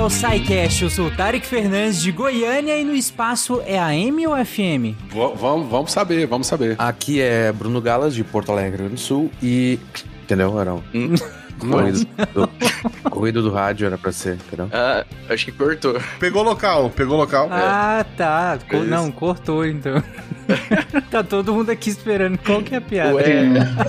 ao SciCast. Eu sou o Tarek Fernandes de Goiânia e no espaço é a M ou FM? V vamos, vamos saber, vamos saber. Aqui é Bruno Galas de Porto Alegre do Sul e. Entendeu, Arão? Hum. Corrido do, corrido do rádio era pra ser, entendeu? Ah, acho que cortou. Pegou local, pegou local. Ah, é. tá. Co é não, cortou então. tá todo mundo aqui esperando. Qual que é a piada? Ué,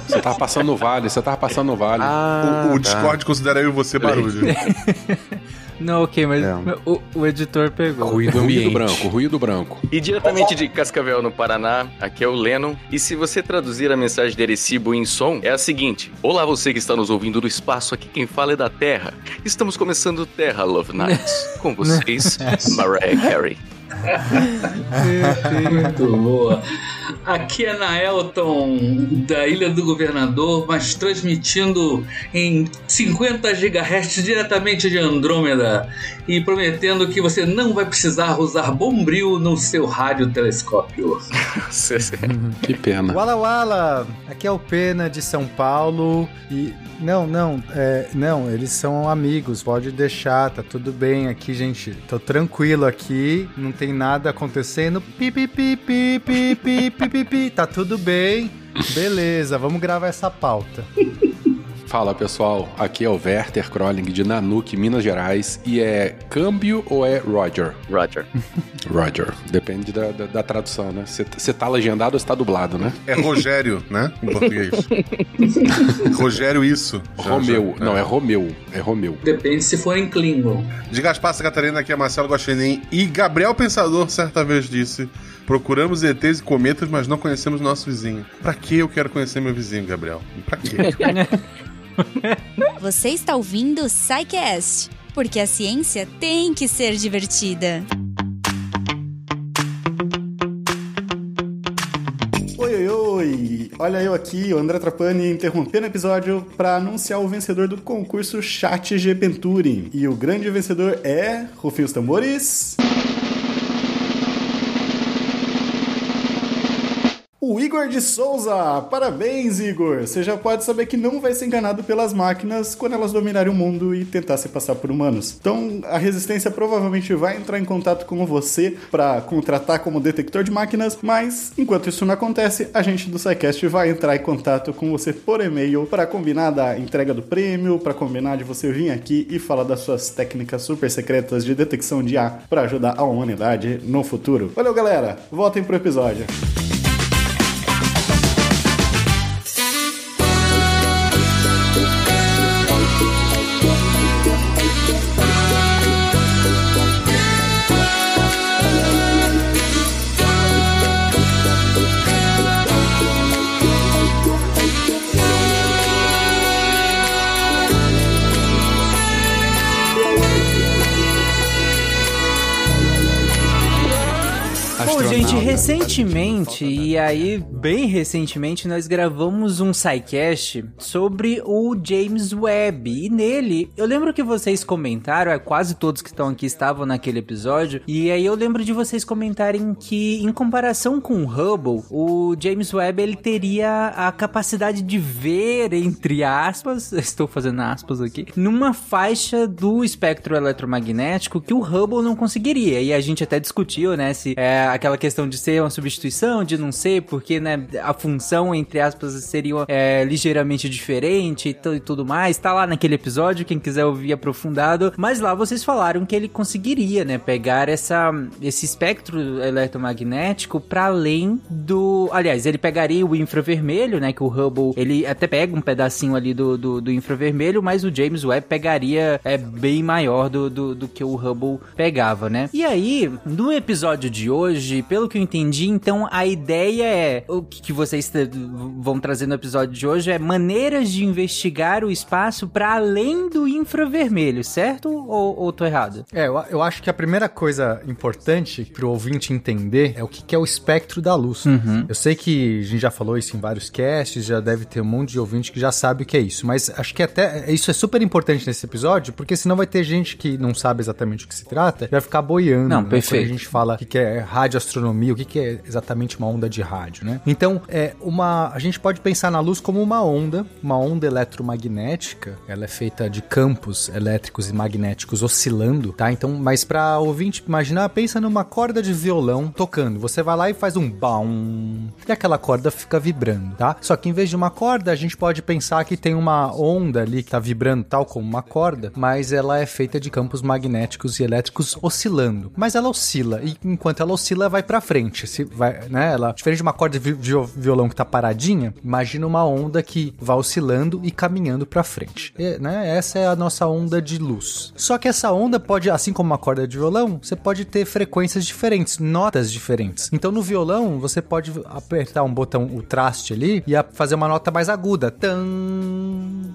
você tava passando no vale, você tava passando no vale. Ah, o, o tá. Discord considera eu e você barulho. Não, ok, mas é. o, o, editor pegou. Ruído, ruído branco, ruído branco. E diretamente de Cascavel, no Paraná, aqui é o Lennon. E se você traduzir a mensagem de Erecibo em som, é a seguinte: Olá, você que está nos ouvindo do espaço, aqui quem fala é da Terra. Estamos começando Terra Love Nights. Com vocês, Mariah Carey. Muito boa. Aqui é Naelton, da Ilha do Governador, mas transmitindo em 50 GHz diretamente de Andrômeda e prometendo que você não vai precisar usar bombril no seu radiotelescópio. que pena. Wala Wala, aqui é o Pena de São Paulo e não, não, é, não, eles são amigos, pode deixar, tá tudo bem aqui, gente. Tô tranquilo aqui, não tem nada acontecendo. Pi, pi, pi, pi, pi, pi, pi, pi, pi, tá tudo bem. Beleza, vamos gravar essa pauta. Fala pessoal, aqui é o Werther Crolling de Nanuque, Minas Gerais. E é câmbio ou é Roger? Roger. Roger. Depende da, da, da tradução, né? Você tá legendado ou você tá dublado, né? É Rogério, né? Em português. Rogério, isso. Romeu. Já, Não, é. é Romeu. É Romeu. Depende se for em Klingon. De Gaspar Catarina, aqui é Marcelo Guaxinim. E Gabriel Pensador certa vez disse Procuramos ETs e cometas, mas não conhecemos nosso vizinho. Pra que eu quero conhecer meu vizinho, Gabriel? Pra quê? Você está ouvindo o SciCast, porque a ciência tem que ser divertida. Oi, oi, oi! Olha eu aqui, o André Trapani, interrompendo o episódio para anunciar o vencedor do concurso Chat G E o grande vencedor é. Rufem os tambores. Igor de Souza! Parabéns, Igor! Você já pode saber que não vai ser enganado pelas máquinas quando elas dominarem o mundo e tentar se passar por humanos. Então, a resistência provavelmente vai entrar em contato com você para contratar como detector de máquinas, mas enquanto isso não acontece, a gente do SciCast vai entrar em contato com você por e-mail para combinar da entrega do prêmio, para combinar de você vir aqui e falar das suas técnicas super secretas de detecção de ar para ajudar a humanidade no futuro. Valeu, galera! Voltem pro episódio. Gente, recentemente, e aí bem recentemente, nós gravamos um SciCast sobre o James Webb. E nele, eu lembro que vocês comentaram, é, quase todos que estão aqui estavam naquele episódio, e aí eu lembro de vocês comentarem que, em comparação com o Hubble, o James Webb ele teria a capacidade de ver, entre aspas, estou fazendo aspas aqui, numa faixa do espectro eletromagnético que o Hubble não conseguiria. E a gente até discutiu, né, se é aquela questão de ser uma substituição, de não ser, porque, né, a função, entre aspas, seria é, ligeiramente diferente e, e tudo mais. Tá lá naquele episódio, quem quiser ouvir aprofundado. Mas lá vocês falaram que ele conseguiria, né, pegar essa, esse espectro eletromagnético para além do. Aliás, ele pegaria o infravermelho, né, que o Hubble, ele até pega um pedacinho ali do, do, do infravermelho, mas o James Webb pegaria é bem maior do, do, do que o Hubble pegava, né? E aí, no episódio de hoje, pelo que eu entendi, então a ideia é o que vocês vão trazer no episódio de hoje é maneiras de investigar o espaço para além do infravermelho, certo? Ou, ou tô errado? É, eu, eu acho que a primeira coisa importante pro ouvinte entender é o que, que é o espectro da luz. Uhum. Eu sei que a gente já falou isso em vários casts, já deve ter um monte de ouvinte que já sabe o que é isso, mas acho que até isso é super importante nesse episódio, porque senão vai ter gente que não sabe exatamente o que se trata, vai ficar boiando. Não, né, perfeito. Quando a gente fala que é rádio o que, que é exatamente uma onda de rádio, né? Então, é uma, a gente pode pensar na luz como uma onda, uma onda eletromagnética. Ela é feita de campos elétricos e magnéticos oscilando, tá? Então, mas para ouvinte imaginar, pensa numa corda de violão tocando. Você vai lá e faz um bam e aquela corda fica vibrando, tá? Só que em vez de uma corda, a gente pode pensar que tem uma onda ali que tá vibrando tal como uma corda, mas ela é feita de campos magnéticos e elétricos oscilando. Mas ela oscila e enquanto ela oscila, vai para frente. Se vai, né? Ela diferente de uma corda de vi violão que tá paradinha, imagina uma onda que vai oscilando e caminhando para frente. E, né? Essa é a nossa onda de luz. Só que essa onda pode, assim como uma corda de violão, você pode ter frequências diferentes, notas diferentes. Então no violão você pode apertar um botão, o traste ali, e fazer uma nota mais aguda. Tan.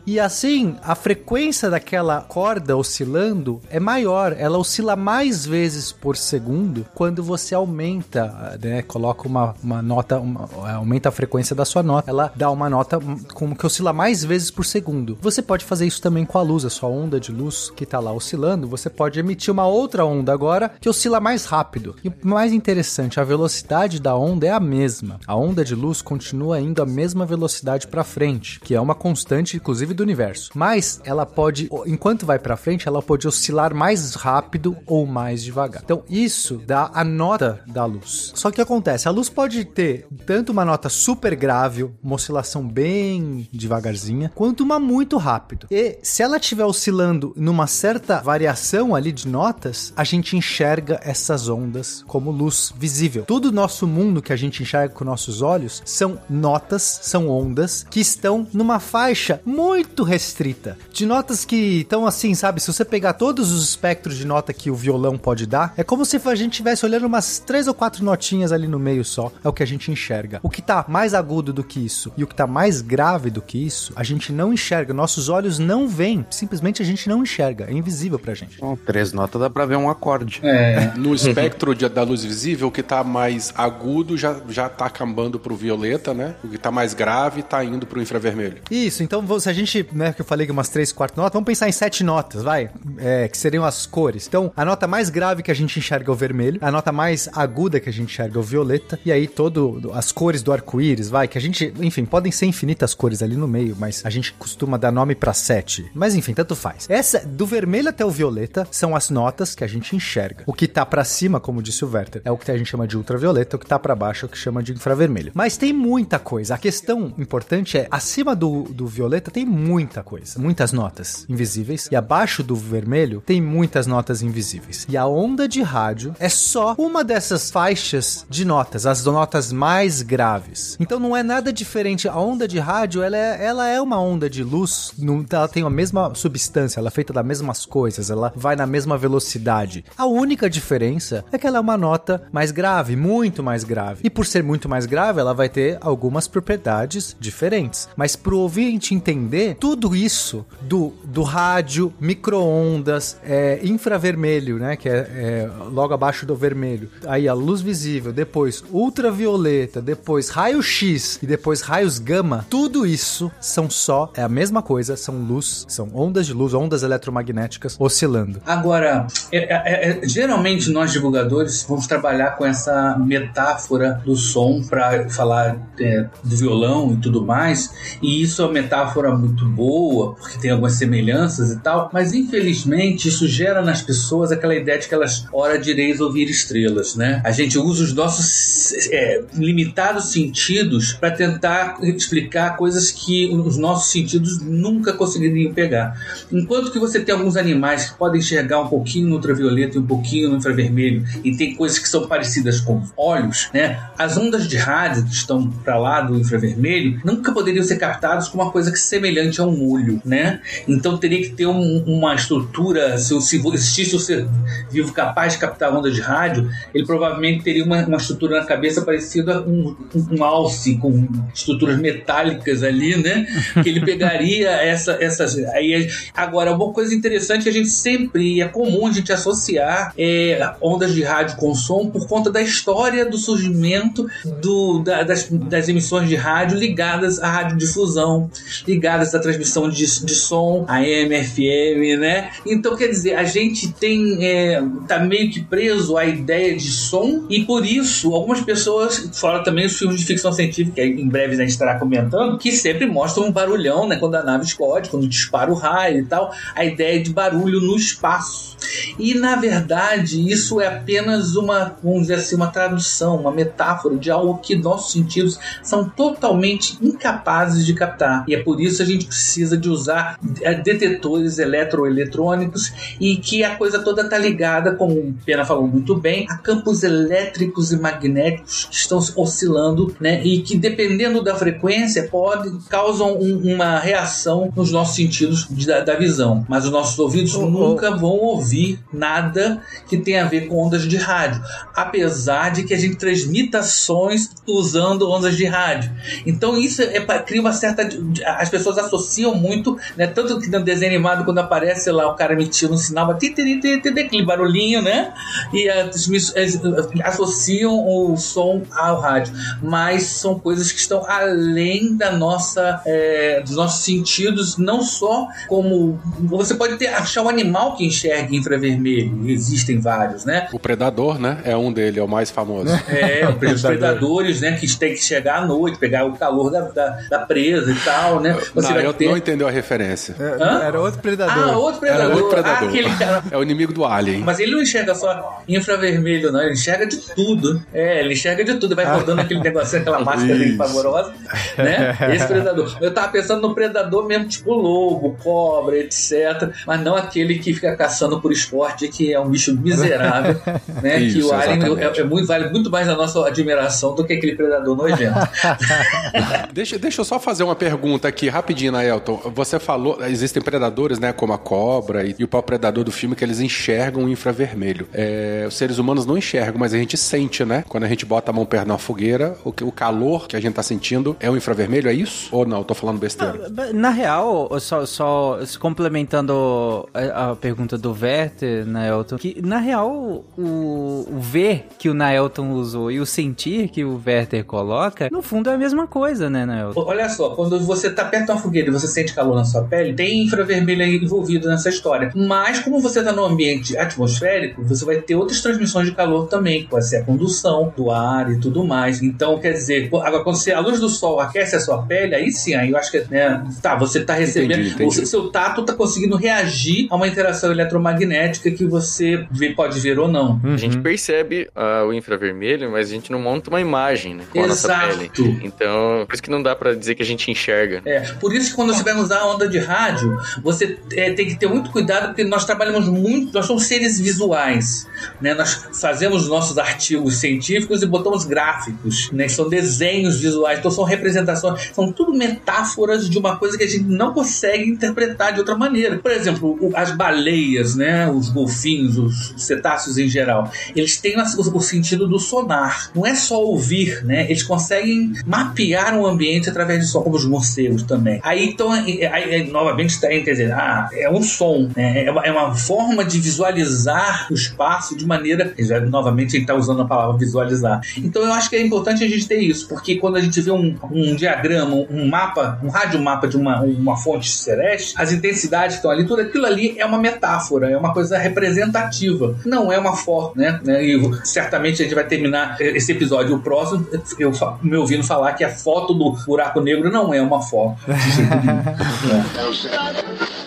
E assim, a frequência daquela corda oscilando é maior, ela oscila mais vezes por segundo quando você aumenta, né, coloca uma, uma nota, uma, aumenta a frequência da sua nota, ela dá uma nota como que oscila mais vezes por segundo. Você pode fazer isso também com a luz, a sua onda de luz que está lá oscilando, você pode emitir uma outra onda agora que oscila mais rápido. E mais interessante, a velocidade da onda é a mesma. A onda de luz continua indo a mesma velocidade para frente, que é uma constante inclusive do universo. Mas ela pode, enquanto vai para frente, ela pode oscilar mais rápido ou mais devagar. Então isso dá a nota da luz. Só que acontece, a luz pode ter tanto uma nota super grave, uma oscilação bem devagarzinha, quanto uma muito rápido. E se ela estiver oscilando numa certa variação ali de notas, a gente enxerga essas ondas como luz visível. Todo o nosso mundo que a gente enxerga com nossos olhos são notas, são ondas que estão numa faixa muito restrita. De notas que estão assim, sabe? Se você pegar todos os espectros de nota que o violão pode dar, é como se a gente estivesse olhando umas três ou quatro notinhas ali no meio só. É o que a gente enxerga. O que tá mais agudo do que isso e o que tá mais grave do que isso, a gente não enxerga. Nossos olhos não veem. Simplesmente a gente não enxerga. É invisível pra gente. Bom, três notas dá pra ver um acorde. É. No espectro de, da luz visível, o que tá mais agudo já, já tá acabando pro violeta, né? O que tá mais grave tá indo pro infravermelho. Isso, então se a gente, né, que eu falei que umas três, quatro notas, vamos pensar em sete notas, vai? É, que seriam as cores. Então, a nota mais grave que a gente enxerga é o vermelho, a nota mais aguda que a gente enxerga é o violeta, e aí todo as cores do arco-íris, vai, que a gente, enfim, podem ser infinitas cores ali no meio, mas a gente costuma dar nome para sete. Mas enfim, tanto faz. Essa do vermelho até o violeta são as notas que a gente enxerga. O que tá para cima, como disse o Werther, é o que a gente chama de ultravioleta, o que tá para baixo é o que chama de infravermelho. Mas tem muita coisa. A questão importante é acima do, do violeta tem muita coisa, muitas notas invisíveis e abaixo do vermelho tem muitas notas invisíveis. E a onda de rádio é só uma dessas faixas de notas, as notas mais graves. Então não é nada diferente. A onda de rádio, ela é, ela é uma onda de luz, ela tem a mesma substância, ela é feita das mesmas coisas, ela vai na mesma velocidade. A única diferença é que ela é uma nota mais grave, muito mais grave. E por ser muito mais grave, ela vai ter algumas propriedades diferentes. Mas pro ouvinte entender tudo isso do, do rádio, micro-ondas, é, infravermelho, né? Que é, é, logo abaixo do vermelho. Aí a luz visível, depois ultravioleta, depois raio-x e depois raios gama. Tudo isso são só, é a mesma coisa, são luz, são ondas de luz, ondas eletromagnéticas oscilando. Agora, é, é, é geralmente nós divulgadores vamos trabalhar com essa metáfora do som para falar é, do violão e tudo mais, e isso é uma metáfora muito boa, porque tem algumas semelhanças e tal, mas infelizmente isso gera nas pessoas aquela ideia de que elas, ora direis ouvir estrelas, né? A gente usa os nossos é, limitados sentidos para tentar explicar coisas que os nossos sentidos nunca conseguiriam pegar. Enquanto que você tem alguns animais que podem enxergar um pouquinho no ultravioleta e um pouquinho no infravermelho, e tem coisas que são parecidas com olhos, né? As ondas de rádio que estão para lá do infravermelho nunca poderiam ser captadas com uma coisa que é semelhante a um olho, né? Então teria que ter um, uma estrutura, se, se existisse um ser vivo capaz de captar ondas de rádio, ele provavelmente teria uma, uma estrutura na cabeça parecida a um, um, alce com estruturas metálicas ali, né? Que ele pegaria essa, essas. Aí, agora, uma coisa interessante que a gente sempre é comum a gente associar é, ondas de rádio com som por conta da história do surgimento do, da, das, das emissões de rádio ligadas à radiodifusão, ligadas essa transmissão de, de som, a FM, né? Então, quer dizer, a gente tem. É, tá meio que preso à ideia de som, e por isso, algumas pessoas, fora também os filmes de ficção científica, em breve a gente estará comentando, que sempre mostram um barulhão, né? Quando a nave explode, quando dispara o raio e tal, a ideia de barulho no espaço. E na verdade, isso é apenas uma, vamos dizer assim, uma tradução, uma metáfora de algo que nossos sentidos são totalmente incapazes de captar. E é por isso a gente precisa de usar é, detetores eletroeletrônicos e que a coisa toda está ligada, como o Pena falou muito bem, a campos elétricos e magnéticos que estão oscilando, né? E que dependendo da frequência pode causam um, uma reação nos nossos sentidos de, da, da, visão. Mas os nossos ouvidos oh, nunca oh. vão ouvir nada que tenha a ver com ondas de rádio, apesar de que a gente transmita sons usando ondas de rádio. Então isso é, cria uma certa as pessoas associam muito, né? Tanto que no desenho animado quando aparece lá o cara emitindo um sinal, aquele barulhinho, né? E associam o som ao rádio, mas são coisas que estão além da nossa é, dos nossos sentidos, não só como você pode ter achar um animal que enxerga infravermelho, existem vários, né? O predador, né? É um dele, é o mais famoso. É, os predadores, né? Que tem que chegar à noite, pegar o calor da, da, da presa e tal, né? Você não, eu ter... não entendeu a referência. É, era outro predador. Ah, outro predador. Outro predador. Ah, aquele cara... É o inimigo do Alien. Mas ele não enxerga só infravermelho, não. Ele enxerga de tudo. É, ele enxerga de tudo. Vai rodando aquele negocinho, aquela máscara dele pavorosa, né? Esse predador. Eu tava pensando no predador mesmo, tipo lobo, cobra, etc. Mas não aquele que fica caçando por esporte, que é um bicho miserável, né? Isso, que o Alien é, é, muito, vale muito mais a nossa admiração do que aquele predador nojento. deixa, deixa eu só fazer uma pergunta aqui, rapidinho, Naelton. Você falou, existem predadores, né? Como a cobra e, e o próprio predador do filme, que eles enxergam o infravermelho. É, os seres humanos não enxergam, mas a gente sente, né? Quando a gente bota a mão perto na fogueira, o, o calor que a gente tá sentindo é o infravermelho, é isso? Ou não? Eu tô falando besteira. Na real, só, só complementando a, a, pergunta do Werther, Naelton, que na real o, o ver que o Naelton usou e o sentir que o Werther coloca, no fundo é a mesma coisa, né, Naelton? Olha só, quando você tá perto de uma fogueira e você sente calor na sua pele, tem infravermelho envolvido nessa história. Mas como você tá num ambiente atmosférico, você vai ter outras transmissões de calor também, que pode ser a condução do ar e tudo mais. Então, quer dizer, agora quando você, a luz do sol aquece a sua pele, aí sim, aí eu acho que, né, tá, você tá recebendo, entendi, entendi. o seu tato tá conseguindo reagir a uma interação eletromagnética que você vê, pode ver ou não. Uhum. A gente percebe uh, o infravermelho, mas a gente não monta uma imagem, né, com Exato. a nossa pele. Então, por isso que não dá para dizer que a gente enxerga. É, por isso que quando você vai usar a onda de rádio, você é, tem que ter muito cuidado, porque nós trabalhamos muito, nós somos seres visuais, né? Nós fazemos nossos artigos científicos e botamos gráficos, né? São desenhos visuais, então são representações, são tudo metáforas de uma coisa que a gente não consegue interpretar de outra maneira. Por exemplo, as baleias, né? Os golfinhos, os cetáceos em geral, eles têm o sentido do sonar. Não é só ouvir, né? Eles conseguem mapear um ambiente através de som, como os morcegos também. Aí então, aí, aí, novamente está quer dizer, ah, é um som, né? É uma, é uma forma de visualizar o espaço de maneira, já, novamente a gente está usando a palavra visualizar. Então eu acho que é importante a gente ter isso, porque quando a gente vê um, um diagrama, um mapa, um radiomapa de uma, uma fonte celeste, as intensidades que estão ali, tudo aquilo ali é uma metáfora, é uma coisa representativa, não é uma foto, né? E certamente a gente vai terminar esse episódio, o próximo, eu me ouvindo falar que a foto do buraco negro não é uma foto.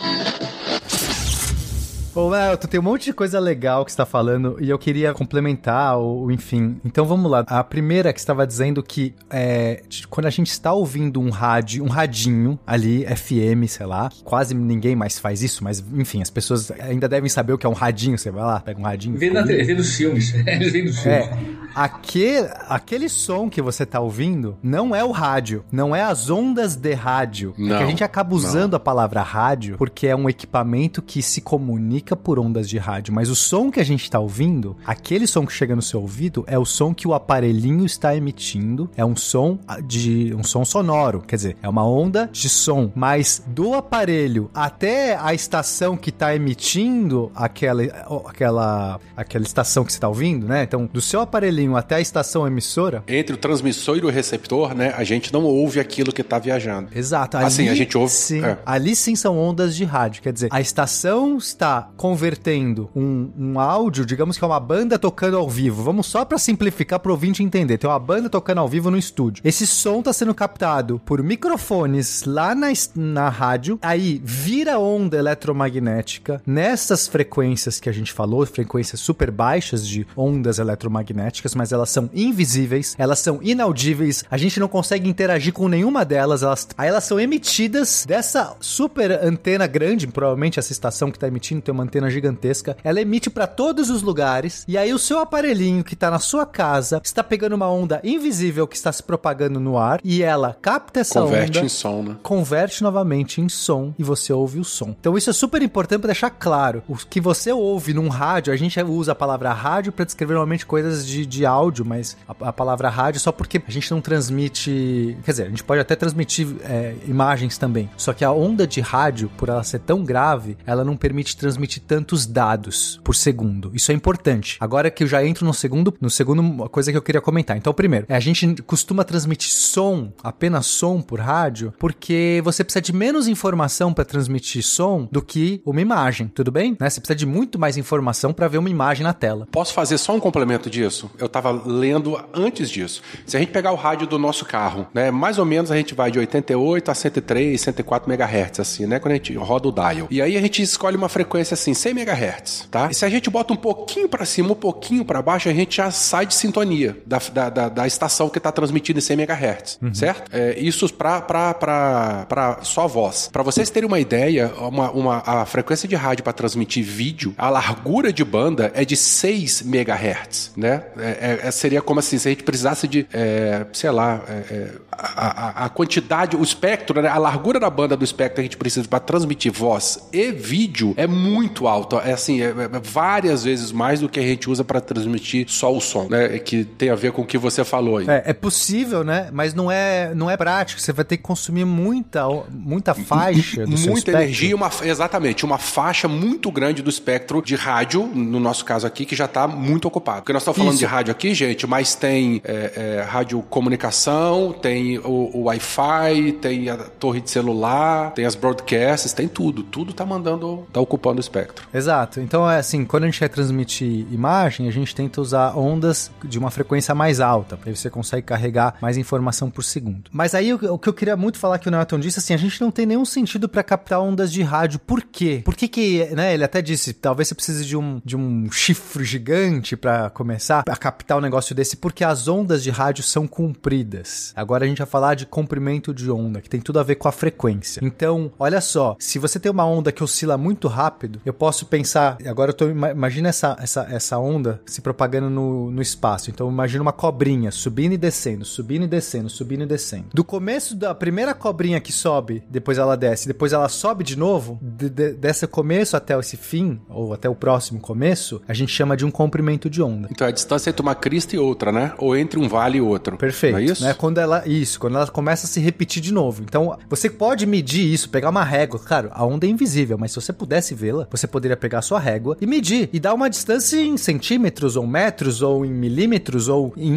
é. Ô, Elton, tem um monte de coisa legal que você tá falando e eu queria complementar, ou enfim. Então vamos lá. A primeira que estava dizendo que é, quando a gente está ouvindo um rádio, um radinho ali, FM, sei lá, quase ninguém mais faz isso, mas enfim, as pessoas ainda devem saber o que é um radinho. Você vai lá, pega um radinho. Vê na TV, nos filmes. Vê nos filmes. É, aquele, aquele som que você tá ouvindo não é o rádio, não é as ondas de rádio. Não, é que a gente acaba usando não. a palavra rádio porque é um equipamento que se comunica comunica por ondas de rádio, mas o som que a gente está ouvindo, aquele som que chega no seu ouvido, é o som que o aparelhinho está emitindo, é um som de um som sonoro, quer dizer, é uma onda de som, mas do aparelho até a estação que está emitindo aquela, aquela, aquela estação que você está ouvindo, né? Então, do seu aparelhinho até a estação emissora. Entre o transmissor e o receptor, né? A gente não ouve aquilo que está viajando. Exato. assim, a gente ouve. Sim, é. Ali sim são ondas de rádio. Quer dizer, a estação está convertendo um, um áudio, digamos que é uma banda tocando ao vivo. Vamos só para simplificar para o ouvinte entender. Tem uma banda tocando ao vivo no estúdio. Esse som está sendo captado por microfones lá na, na rádio. Aí vira onda eletromagnética nessas frequências que a gente falou, frequências super baixas de ondas eletromagnéticas, mas elas são invisíveis, elas são inaudíveis, a gente não consegue interagir com nenhuma delas. Elas, aí elas são emitidas dessa super antena grande, provavelmente essa estação que está emitindo tem uma antena gigantesca. Ela emite para todos os lugares e aí o seu aparelhinho que está na sua casa está pegando uma onda invisível que está se propagando no ar e ela capta essa Converte onda, em som, né? converte novamente em som e você ouve o som. Então isso é super importante para deixar claro. O que você ouve num rádio, a gente usa a palavra rádio para descrever normalmente coisas de, de áudio, mas a, a palavra rádio só porque a gente não transmite. Quer dizer, a gente pode até transmitir é, imagens também. Só que a onda de rádio, por ela ser tão grave, ela não permite transmitir tantos dados por segundo. Isso é importante. Agora que eu já entro no segundo, no segundo coisa que eu queria comentar. Então, primeiro, é, a gente costuma transmitir som, apenas som por rádio, porque você precisa de menos informação para transmitir som do que uma imagem, tudo bem? Né? Você precisa de muito mais informação para ver uma imagem na tela. Posso fazer só um complemento disso? Eu estava lendo antes disso. Se a gente pegar o rádio do nosso carro, né, mais ou menos a gente vai de 88 a 103, 104 MHz, assim, né, quando a gente roda o dial. E aí a gente escolhe uma frequência assim, 100 MHz, tá? E se a gente bota um pouquinho para cima, um pouquinho para baixo, a gente já sai de sintonia da, da, da, da estação que está transmitindo em 100 MHz, certo? É, isso para só voz. Para vocês terem uma ideia, uma, uma, a frequência de rádio para transmitir vídeo, a largura de banda é de 6 MHz, né? É, é, seria como assim, se a gente precisasse de, é, sei lá, é, é, a, a, a, quantidade, o espectro, né? a largura da banda do espectro que a gente precisa para transmitir voz e vídeo é muito alto. É assim, é, várias vezes mais do que a gente usa para transmitir só o som, né? Que tem a ver com o que você falou aí. É, é possível, né? Mas não é, não é prático. Você vai ter que consumir muita, muita faixa do Muita energia, uma, exatamente, uma faixa muito grande do espectro de rádio, no nosso caso aqui, que já está muito ocupado. Porque nós estamos falando Isso. de rádio aqui, gente, mas tem é, é, rádio comunicação, tem o, o Wi-Fi, tem a torre de celular, tem as broadcasts, tem tudo. Tudo tá mandando, tá ocupando o espectro. Exato. Então, é assim, quando a gente quer transmitir imagem, a gente tenta usar ondas de uma frequência mais alta, para você consegue carregar mais informação por segundo. Mas aí, o, que eu queria muito falar que o Nelton disse, assim, a gente não tem nenhum sentido para captar ondas de rádio. Por quê? Por que que, né, ele até disse, talvez você precise de um, de um chifre gigante para começar a captar um negócio desse, porque as ondas de rádio são compridas. Agora a gente vai falar de comprimento de onda, que tem tudo a ver com a frequência. Então, olha só, se você tem uma onda que oscila muito rápido, eu posso pensar, agora eu tô, ima- imagina essa, essa, essa onda se propagando no, no espaço. Então, imagina uma cobrinha subindo e descendo, subindo e descendo, subindo e descendo. Do começo da primeira cobrinha que sobe, depois ela desce, depois ela sobe de novo, de, de, desse começo até esse fim, ou até o próximo começo, a gente chama de um comprimento de onda. Então é a distância entre uma crista e outra, né? Ou entre um vale e outro. Perfeito. Não é isso? Né? Quando ela, isso, quando ela começa a se repetir de novo. Então, você pode medir isso, pegar uma régua. Claro, a onda é invisível, mas se você pudesse vê-la, você poderia pegar a sua régua e medir. E dar uma distância em centímetros, ou metros, ou em milímetros, ou em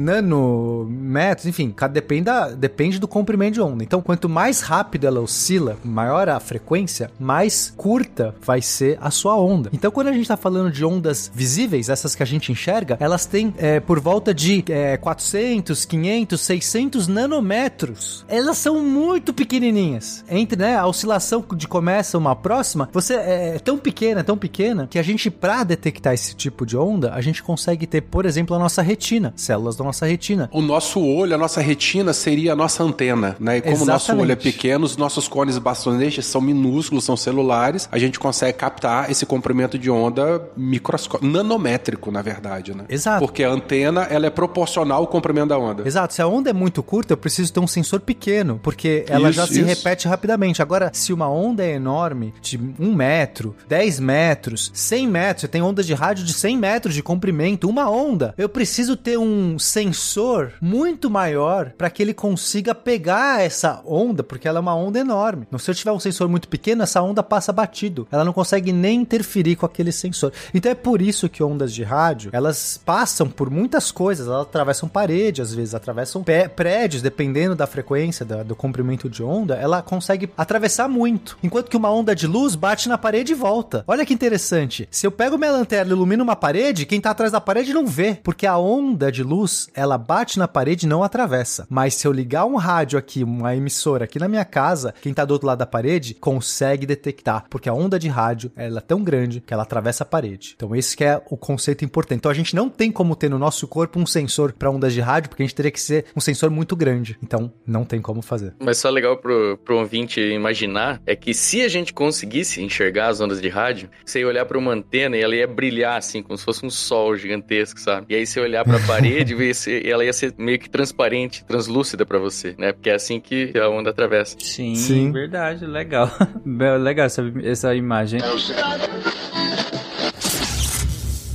nanometros, enfim, cada, depende, da- depende do comprimento de onda. Então, quanto mais rápido ela oscila, maior a frequência, mais curta vai ser a sua onda. Então, quando a gente está falando de ondas visíveis, essas que a gente enxerga, elas têm é, por volta de é, 400, 500, 600 nanômetros. Elas são muito pequenininhas. Entre né, a oscilação de começa uma próxima, você é tão pequena, tão pequena, que a gente, para detectar esse tipo de onda, a gente consegue ter, por exemplo, a nossa retina, células da nossa retina. O nosso olho, a nossa retina seria a nossa antena, né? E como o nosso olho é pequeno, os nossos cones bastonetes são minúsculos, são celulares, a gente consegue captar esse comprimento de onda microscópico, nanométrico, na verdade, né? Exato. Porque a antena, ela é proporcional ao comprimento da onda. Exato, se a onda é muito curta, eu preciso ter um sensor pequeno, porque ela Isso, já se isso. repete rapidamente. Agora, se uma onda é enorme, de 1 metro, 10 metros, 100 metros, você tem ondas de rádio de 100 metros de comprimento, uma onda, eu preciso ter um sensor muito maior para que ele consiga pegar essa onda, porque ela é uma onda enorme. Então, se eu tiver um sensor muito pequeno, essa onda passa batido. Ela não consegue nem interferir com aquele sensor. Então é por isso que ondas de rádio, elas passam por muitas coisas, elas atravessam parede, às vezes atravessam prédios, dependendo da frequência, do comprimento de onda, ela consegue atravessar muito. Enquanto que uma onda de luz bate na parede e volta. Olha que interessante. Se eu pego minha lanterna e ilumino uma parede, quem tá atrás da parede não vê, porque a onda de luz, ela bate na parede e não atravessa. Mas se eu ligar um rádio aqui, uma emissora aqui na minha casa, quem tá do outro lado da parede consegue detectar, porque a onda de rádio, ela é tão grande que ela atravessa a parede. Então esse que é o conceito importante. Então a gente não tem como ter no nosso corpo um sensor para ondas de rádio, porque a gente teria que ser um sensor muito grande. Então não tem como fazer. Mas só legal pro, pro ouvinte imaginar é que se a gente conseguisse enxergar as ondas de rádio, você ia olhar pra uma antena e ela ia brilhar assim, como se fosse um sol gigantesco, sabe? E aí você ia olhar pra parede e ela ia ser meio que transparente, translúcida pra você, né? Porque é assim que a onda atravessa. Sim, Sim. verdade, legal. legal essa, essa imagem.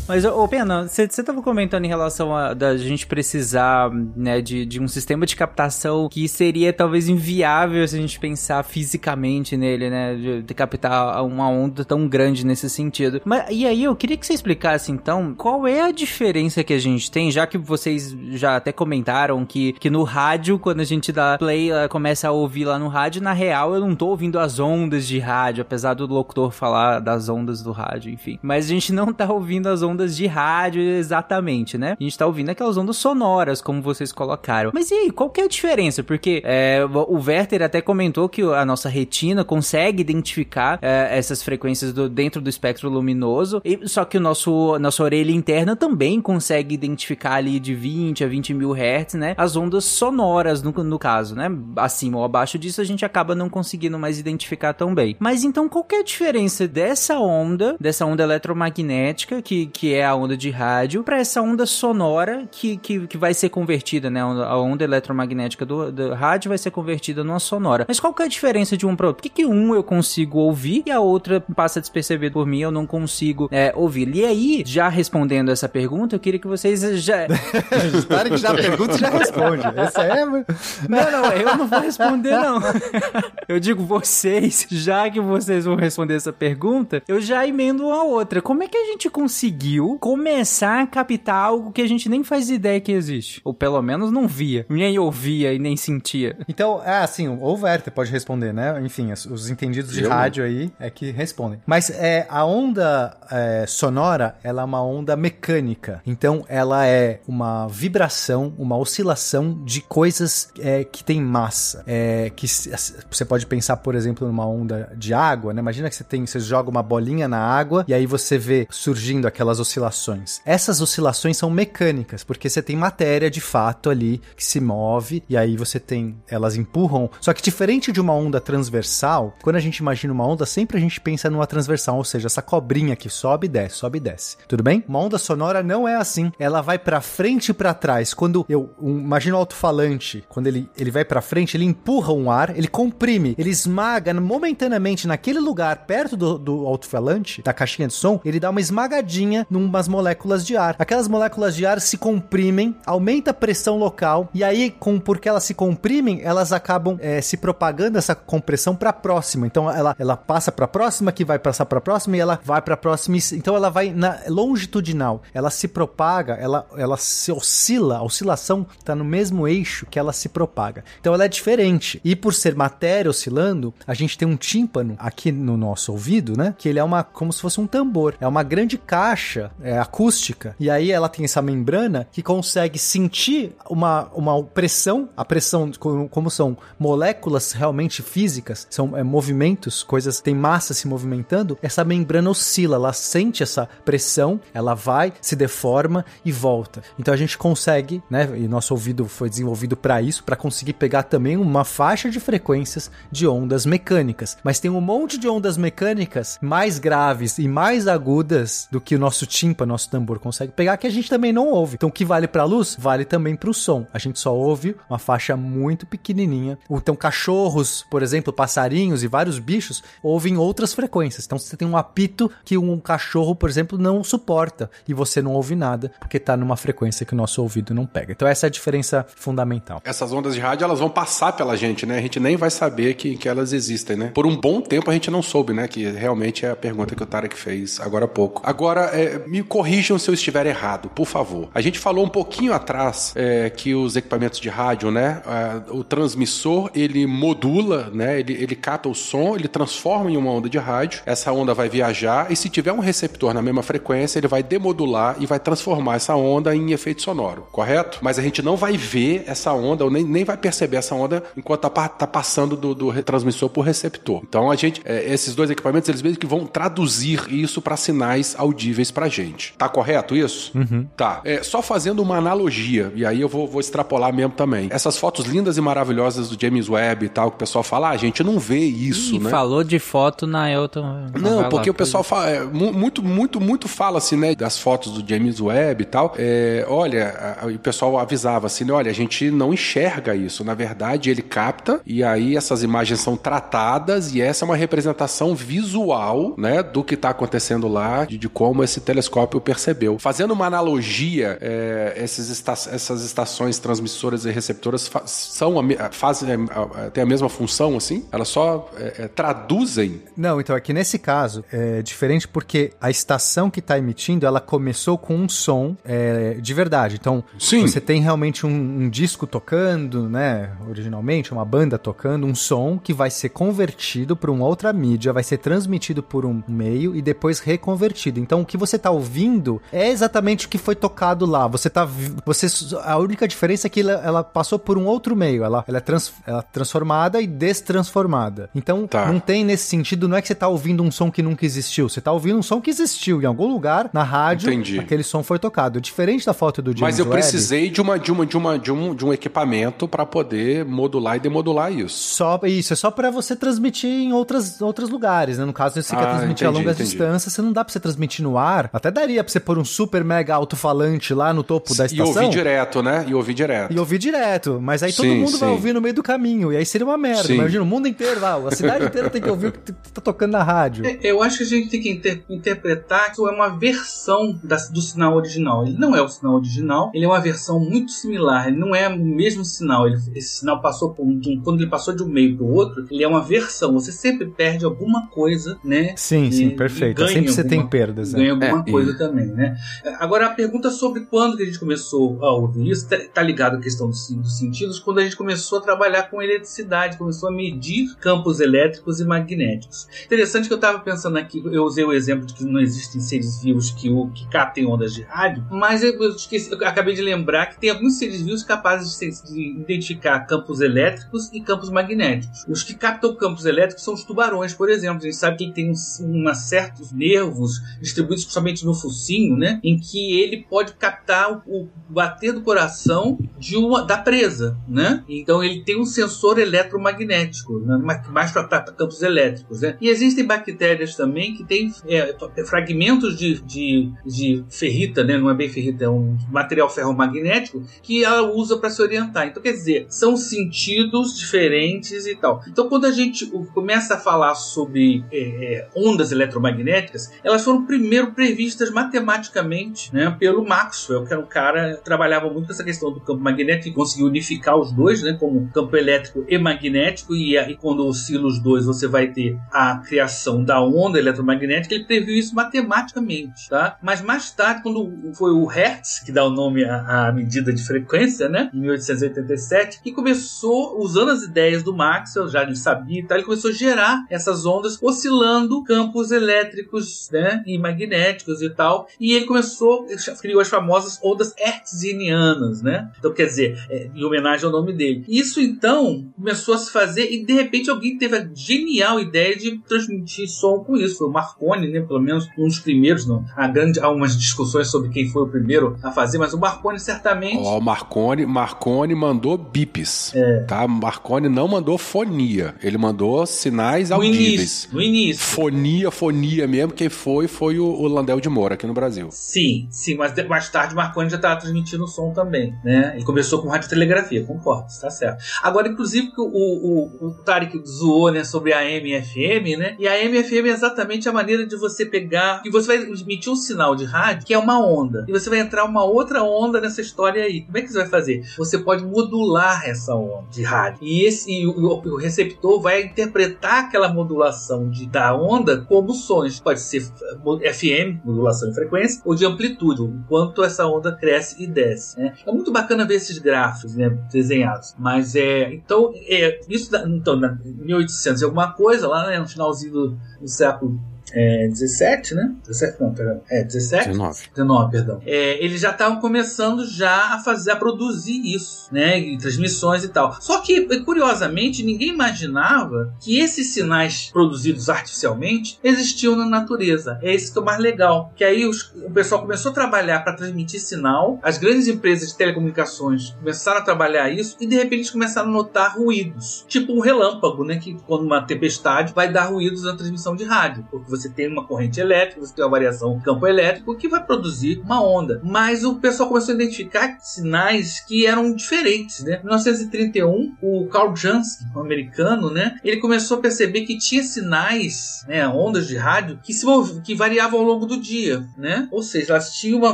Mas, ô Pena, você tava comentando em relação a da gente precisar, né, de, de um sistema de captação que seria talvez inviável se a gente pensar fisicamente nele, né, de, de captar uma onda tão grande nesse sentido. Mas, e aí, eu queria que você explicasse, então, qual é a diferença que a gente tem, já que vocês já até comentaram que, que no rádio, quando a gente dá play, ela começa a ouvir lá no rádio, na real, eu não tô ouvindo as ondas de rádio, apesar do locutor falar das ondas do rádio, enfim. Mas a gente não tá ouvindo as ondas de rádio exatamente, né? A gente tá ouvindo aquelas ondas sonoras, como vocês colocaram. Mas e aí, qual que é a diferença? Porque é, o Werther até comentou que a nossa retina consegue identificar é, essas frequências do- dentro do espectro luminoso, e- só que o nosso nossa orelha interna também consegue identificar ali de 20 a 20 mil hertz, né? As ondas sonoras, no, no caso, né? Acima ou abaixo disso, a gente acaba não conseguindo mais identificar tão bem. Mas então, qual que é a diferença dessa onda, dessa onda eletromagnética, que, que é a onda de rádio, para essa onda sonora que, que, que vai ser convertida, né? A onda- eletromagnética do, do rádio vai ser convertida numa sonora. Mas qual que é a diferença de um para outro? Por que, que um eu consigo ouvir e a outra passa despercebido por mim, eu não consigo é, ouvir? E aí, já respondendo essa pergunta, eu queria que vocês já. Para de dar pergunta e já responde. Esse é. Não, não, eu não vou responder, não. Eu digo vocês, já que vocês vão responder essa pergunta, eu já emendo uma outra. Como é que a gente conseguiu começar a captar algo que a gente nem faz ideia que existe? Ou pelo menos não via, nem ouvia e nem sentia. Então, é assim, ou o Werther pode responder, né? Enfim, os, os entendidos de Eu rádio aí é que respondem. Mas é, a onda é, sonora, ela é uma onda mecânica. Então, ela é uma vibração, uma oscilação de coisas é, que tem massa. É, que você pode pensar, por exemplo, numa onda de água, né? Imagina que você tem, você joga uma bolinha na água e aí você vê surgindo aquelas oscilações. Essas oscilações são mecânicas, porque você tem matéria de fato ali que se move e aí você tem, elas empurram. Só que diferente de uma onda transversal, quando a gente imagina uma onda, sempre a gente pensa numa transversal, ou seja, essa cobrinha que sobe e desce, sobe e desce. Tudo bem? Uma onda sonora não é assim. Ela vai pra frente e pra trás. Quando eu um, imagino o alto-falante, quando ele, ele vai pra frente, ele empurra um ar, ele comprime, ele esmaga momentaneamente naquele lugar perto do, do alto-falante, da caixinha de som, ele dá uma esmagadinha numas moléculas de ar. Aquelas moléculas de ar se comprimem, aumenta a pressão local e aí, com porque elas se comprimem, elas acabam eh, se propagando essa compressão para próxima. Então ela, ela passa para próxima, que vai passar para próxima e ela vai para próxima. Então ela vai na longitudinal. Ela se propaga, ela, ela se oscila. A oscilação está no mesmo eixo que ela se propaga. Então ela é diferente. E por ser matéria oscilando, a gente tem um tímpano aqui no nosso ouvido, né? Que ele é uma como se fosse um tambor. É uma grande caixa é, acústica, e aí ela tem essa membrana que consegue sentir uma, uma pressão, a pressão, como, como são moléculas realmente físicas, são é, movimentos, coisas, tem massa se movimentando, essa membrana oscila, ela sente essa pressão, ela vai, se deforma e volta. Então a gente consegue, né, e nosso ouvido foi desenvolvido para isso, para conseguir pegar também uma faixa de frequências de ondas mecânicas. Mas tem um monte de ondas mecânicas mais graves e mais agudas do que o nosso tímpano, nosso tambor consegue pegar, que a gente também não ouve. Então o que vale para a luz, vale também para o som. A gente só ouve uma faixa muito pequenininha. Então cachorros, por exemplo, passarinhos e vários bichos ouvem outras frequências. Então você tem um apito que um cachorro, por exemplo, não suporta e você não ouve nada porque está numa frequência que o nosso ouvido não pega. Então essa é a diferença fundamental. Essas ondas de rádio, elas vão passar pela gente, né? A gente nem vai saber que, que elas existem, né? Por um bom tempo a gente não soube, né? Que realmente é a pergunta que o Tarek fez agora há pouco. Agora, é, me corrijam se eu estiver errado, por favor. A gente falou um pouquinho atrás é, que os equipamentos de rádio, né? É, o transmissor, ele modula, né? Ele, ele capta o som, ele transforma em uma onda de rádio. Essa onda vai viajar e se tiver um receptor na mesma frequência, ele vai demodular e vai transformar essa onda em efeito sonoro, correto? Mas a gente não vai ver essa onda, ou nem, nem vai perceber essa onda enquanto tá, tá passando do, do transmissor por receptor. Então a gente, é, esses dois equipamentos, eles mesmo que vão traduzir isso para sinais audíveis pra gente. Tá correto isso? Uhum. Tá. É, só fazendo uma analogia, e aí eu vou, vou extrapolar mesmo também. Essas fotos lindas e maravilhosas do James Webb e tal, que o pessoal fala, ah, a gente não vê isso, Ih, né? falou de foto na Elton. Não, porque o pessoal fala, é, mu- muito, muito, muito fala assim, né, das fotos do James Webb e tal. É, olha, a- o pessoal avisava assim, né, olha, a gente não enxerga isso. Na verdade, ele capta e aí essas imagens são tratadas e essa é uma representação visual, né, do que está acontecendo lá, de, de como esse telescópio percebeu. Fazendo uma analogia, é, esses esta- essas estações transmissoras e receptoras fa- são a, fazem a- a- têm a mesma função, assim? Elas só é, é, traduzem Não, então aqui nesse caso é diferente porque a estação que está emitindo ela começou com um som é, de verdade. Então Sim. você tem realmente um, um disco tocando, né? Originalmente uma banda tocando um som que vai ser convertido para uma outra mídia, vai ser transmitido por um meio e depois reconvertido. Então o que você está ouvindo é exatamente o que foi tocado lá. Você tá você a única diferença é que ela, ela passou por um outro meio. Ela, ela é trans- ela é transformada e destransformada. Então Tá. não tem nesse sentido, não é que você tá ouvindo um som que nunca existiu, você tá ouvindo um som que existiu em algum lugar, na rádio, Entendi. aquele som foi tocado. Diferente da foto do James Mas eu Webb, precisei de uma de uma de uma de um, de um equipamento para poder modular e demodular isso. Só, isso, é só pra você transmitir em outras, outros lugares, né? No caso, se você quer Ah, transmitir a entendi, longas entendi. distâncias, você não dá pra você transmitir no ar. Até daria pra você pôr um super mega alto-falante lá no topo da E estação. ouvir direto, né? E ouvir direto. E ouvir direto, mas aí todo Sim, mundo vai sim. ouvir no meio do caminho, e aí seria uma merda. Sim. Imagina, o mundo inteiro, lá, a cidade inteira tem que ouvir o que tá tocando na rádio. É, Eu acho que a gente tem que inter- interpretar que isso é uma versão da- do sinal original. Ele não é o sinal original, ele é uma versão muito similar. Ele não é o mesmo sinal. Ele- esse sinal passou por um, quando ele passou de um meio para o outro, ele é uma versão. Você sempre perde alguma coisa, né? Sim, E- sim, e perfeito. Sempre você alguma- tem perdas. né? ganha alguma É, coisa também, né? Agora a pergunta sobre quando que a gente começou a ouvir isso tá, tá ligado à questão dos, dos sentidos, quando a gente começou a trabalhar com eletricidade, começou a medir campos elétricos e magnéticos. Interessante que eu estava pensando aqui, eu usei o exemplo de que não existem seres vivos que, que captem ondas de rádio, mas eu, eu esqueci, eu acabei de lembrar que tem alguns seres vivos capazes de, de identificar campos elétricos e campos magnéticos. Os que captam campos elétricos são os tubarões, por exemplo. A gente sabe que ele tem uns, uma certos nervos distribuídos principalmente no focinho, né? Em que ele pode captar o, bater do coração de uma da presa, né? Então ele tem um sensor eletromagnético, né? Ma- mais para campos elétricos, né? E existem bactérias também que têm é, fragmentos de, de, de ferrita, né? Não é bem ferrita, é um material ferromagnético que ela usa para se orientar. Então quer dizer, são sentidos diferentes e tal. Então quando a gente começa a falar sobre é, é, ondas eletromagnéticas, elas foram primeiro previstas matematicamente né, pelo Maxwell, que era um cara que trabalhava muito com essa questão do campo magnético e conseguiu unificar os dois, né, como campo elétrico e magnético, e quando oscila os dois você vai ter a criação da onda eletromagnética, ele previu isso matematicamente, tá? Mas mais tarde, quando foi o Hertz, que dá o nome à, à medida de frequência, né, em 1887, que começou, usando as ideias do Maxwell, já ele sabia e tal, ele começou a gerar essas ondas oscilando campos elétricos né, e magnéticos e tal. E ele começou, criou as famosas ondas hertzianianas, né? Então, quer dizer, é, em homenagem ao nome dele. Isso então começou a se fazer e de repente alguém teve a genial ideia de transmitir som com isso. Foi o Marconi, né? Pelo menos um dos primeiros. Não. Há, grande, há umas discussões sobre quem foi o primeiro a fazer, mas o Marconi certamente. Ó, o Marconi, Marconi mandou bips. É. Tá? Marconi não mandou fonia. Ele mandou sinais No audíveis. início, no início. Fonia, fonia mesmo, quem foi foi o, o Landel de Moura aqui no Brasil. Sim, sim, mas mais tarde o Marconi já estava transmitindo som também, né? Ele começou com radiotelegrafia, concordo, está certo. Agora, inclusive, o, o, o Tarek zoou né, sobre a AM e FM, né? E a AM e FM é exatamente a maneira de você pegar. E você vai emitir um sinal de rádio que é uma onda. E você vai entrar uma outra onda nessa história aí. Como é que você vai fazer? Você pode modular essa onda de rádio. E esse e o, o receptor vai interpretar aquela modulação de, da onda como sons. Pode ser FM, modulação de frequência, ou de amplitude, o quanto essa onda cresce e desce. né? É muito bacana ver esses gráficos né, desenhados. Mas é. Então, é, isso da- então, na 1800 e alguma coisa, lá né, no finalzinho do, do século. É, 17, né? 17 não, perdão. É, 17? 19. 19, perdão. É, eles já estavam começando já a fazer, a produzir isso, né? E transmissões e tal. Só que, curiosamente, ninguém imaginava que esses sinais produzidos artificialmente existiam na natureza. É isso que é o mais legal. Que aí os- o pessoal começou a trabalhar para transmitir sinal, as grandes empresas de telecomunicações começaram a trabalhar isso e de repente eles começaram a notar ruídos. Tipo um relâmpago, né? Que quando uma tempestade vai dar ruídos na transmissão de rádio. Porque você tem uma corrente elétrica, você tem uma variação de campo elétrico que vai produzir uma onda. Mas o pessoal começou a identificar sinais que eram diferentes, né? Em 1931, o Carl Jansky, um americano, né? Ele começou a perceber que tinha sinais, né? Ondas de rádio que se que variavam ao longo do dia, né? Ou seja, elas tinham uma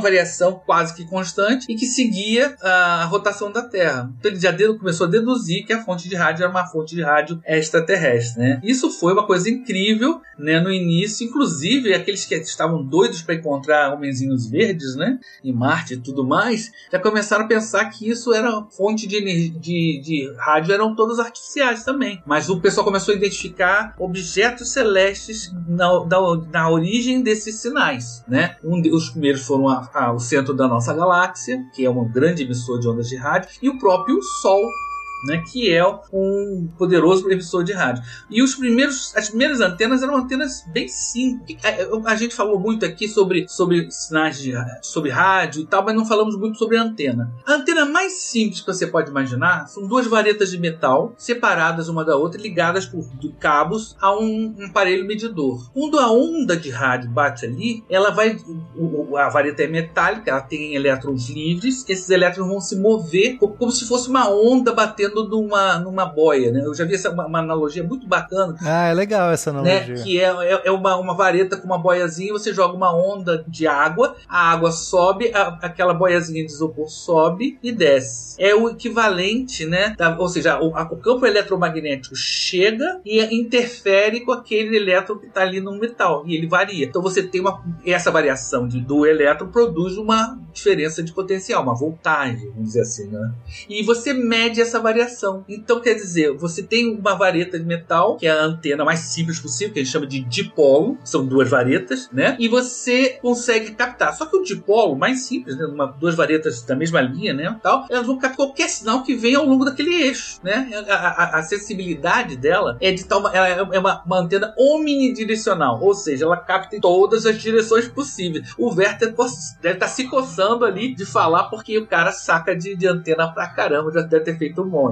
variação quase que constante e que seguia a rotação da Terra. Então ele já começou a deduzir que a fonte de rádio era uma fonte de rádio extraterrestre, né? Isso foi uma coisa incrível, né? No início, inclusive aqueles que estavam doidos para encontrar homenzinhos verdes, né? Em Marte e tudo mais, já começaram a pensar que isso era fonte de, ener- de, de rádio, eram todas artificiais também. Mas o pessoal começou a identificar objetos celestes na, da- na origem desses sinais, né? Um os primeiros foram a- a- o centro da nossa galáxia, que é um grande emissor de ondas de rádio, e o próprio Sol, né, que é um poderoso emissor de rádio. E os primeiros, as primeiras antenas eram antenas bem simples. A, a gente falou muito aqui sobre, sobre sinais de sobre rádio e tal, mas não falamos muito sobre antena. A antena mais simples que você pode imaginar são duas varetas de metal separadas uma da outra, ligadas por cabos a um, um aparelho medidor. Quando a onda de rádio bate ali, ela vai. o- a vareta é metálica, ela tem elétrons livres, esses elétrons vão se mover co- como se fosse uma onda batendo numa, numa boia. Né? Eu já vi essa uma, uma analogia muito bacana Ah, é legal essa né? analogia. Que é, é, é uma, uma vareta com uma boiazinha, você joga uma onda de água, a água sobe, a- aquela boiazinha de isopor sobe e desce. É o equivalente, né? da- ou seja, o, a- o campo eletromagnético chega e interfere com aquele elétron que está ali no metal e ele varia. Então você tem uma essa variação de, do elétron produz uma diferença de potencial, uma voltagem, vamos dizer assim, né? E você mede essa variação. Então, quer dizer, você tem uma vareta de metal, que é a antena mais simples possível, que a gente chama de dipolo, são duas varetas, né? E você consegue captar. Só que o dipolo, mais simples, né? Uma, duas varetas da mesma linha, né? Tal, elas vão captar qualquer sinal que venha ao longo daquele eixo, né? A, a- a sensibilidade dela é de tal. ma- Ela é uma, uma antena omnidirecional, ou seja, ela capta em todas as direções possíveis. O Werther deve estar se coçando ali de falar, porque o cara saca de, de antena pra caramba, já deve ter feito um monte.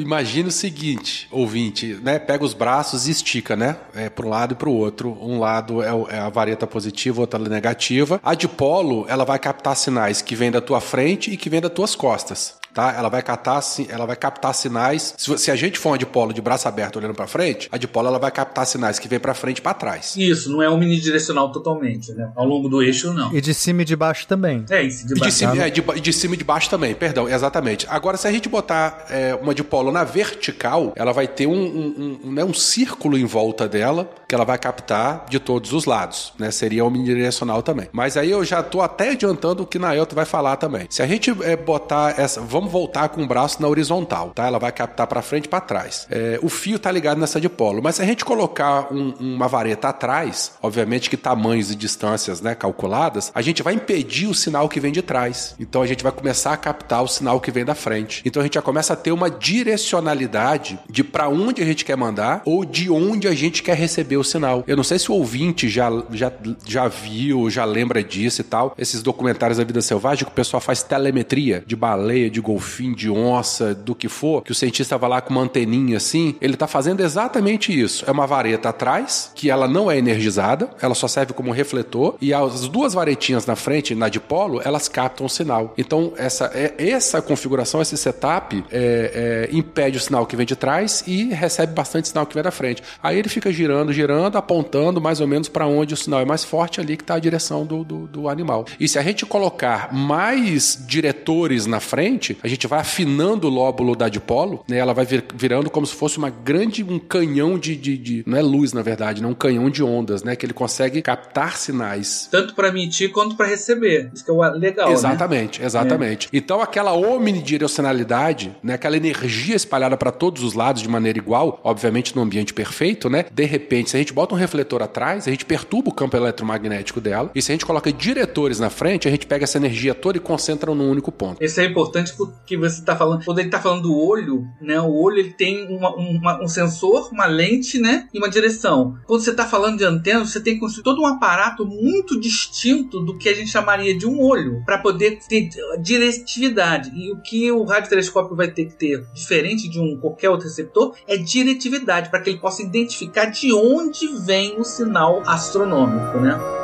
Imagina o seguinte, ouvinte, né? Pega os braços e estica, né? É para um lado e para o outro. Um lado é, o- é a vareta positiva, outra negativa. A dipolo, ela vai captar sinais que vêm da tua frente e que vêm das tuas costas. Tá? Ela vai captar, si- ela vai captar sinais. Se, se a gente for uma dipolo de braço aberto olhando para frente, a dipolo ela vai captar sinais que vêm para frente e para trás. Isso, não é omnidirecional totalmente, né? Ao longo do eixo, não. E de cima e de baixo também. É isso, de E de baixo. cima, é, de, de cima e de baixo também, perdão, exatamente. Agora, se a gente botar é, uma dipolo na vertical, ela vai ter um, um, um, né, um círculo em volta dela que ela vai captar de todos os lados, né? Seria omnidirecional também. Mas aí eu já tô até adiantando o que Naelto vai falar também. Se a gente é, botar essa. Vamos vamos voltar com o braço na horizontal, tá? Ela vai captar para frente e para trás. É, o fio tá ligado nessa dipolo, mas se a gente colocar um- uma vareta atrás, obviamente que tamanhos e distâncias, né, calculadas, a gente vai impedir o sinal que vem de trás. Então a gente vai começar a captar o sinal que vem da frente. Então a gente já começa a ter uma direcionalidade de para onde a gente quer mandar ou de onde a gente quer receber o sinal. Eu não sei se o ouvinte já, já, já viu, já lembra disso e tal. Esses documentários da vida selvagem que o pessoal faz telemetria de baleia, de golfinho, de onça, do que for, que o cientista vai lá com uma anteninha assim, ele tá fazendo exatamente isso. É uma vareta atrás, que ela não é energizada, ela só serve como refletor, e as duas varetinhas na frente, na dipolo, elas captam o sinal. Então, essa, é, essa configuração, esse setup, é, é, impede o sinal que vem de trás e recebe bastante sinal que vem da frente. Aí ele fica girando, girando, apontando mais ou menos para onde o sinal é mais forte, ali que está a direção do, do, do animal. E se a gente colocar mais diretores na frente, a gente vai afinando o lóbulo da dipolo, né? Ela vai vir- virando como se fosse uma grande, um canhão de, de, de- não é luz na verdade, não um canhão de ondas, né? Que ele consegue captar sinais Tanto para emitir quanto para receber. Isso que é legal, né? Exatamente, exatamente. Então aquela omnidirecionalidade, né, aquela energia espalhada para todos os lados de maneira igual, obviamente no ambiente perfeito, né? De repente, se a gente bota um refletor atrás, a gente perturba o campo eletromagnético dela, e se a gente coloca diretores na frente, a gente pega essa energia toda e concentra num único ponto. Isso é importante porque você está falando. Quando ele está falando do olho, né? O olho ele tem uma- uma- um sensor, uma lente, né? E uma direção. Quando você está falando de antena, você tem que construir todo um aparato muito distinto do que a gente chamaria de um olho para poder ter diretividade. E o que o radiotelescópio vai ter que ter, diferente de um qualquer outro receptor, é diretividade para que ele possa identificar de onde vem o sinal astronômico, né?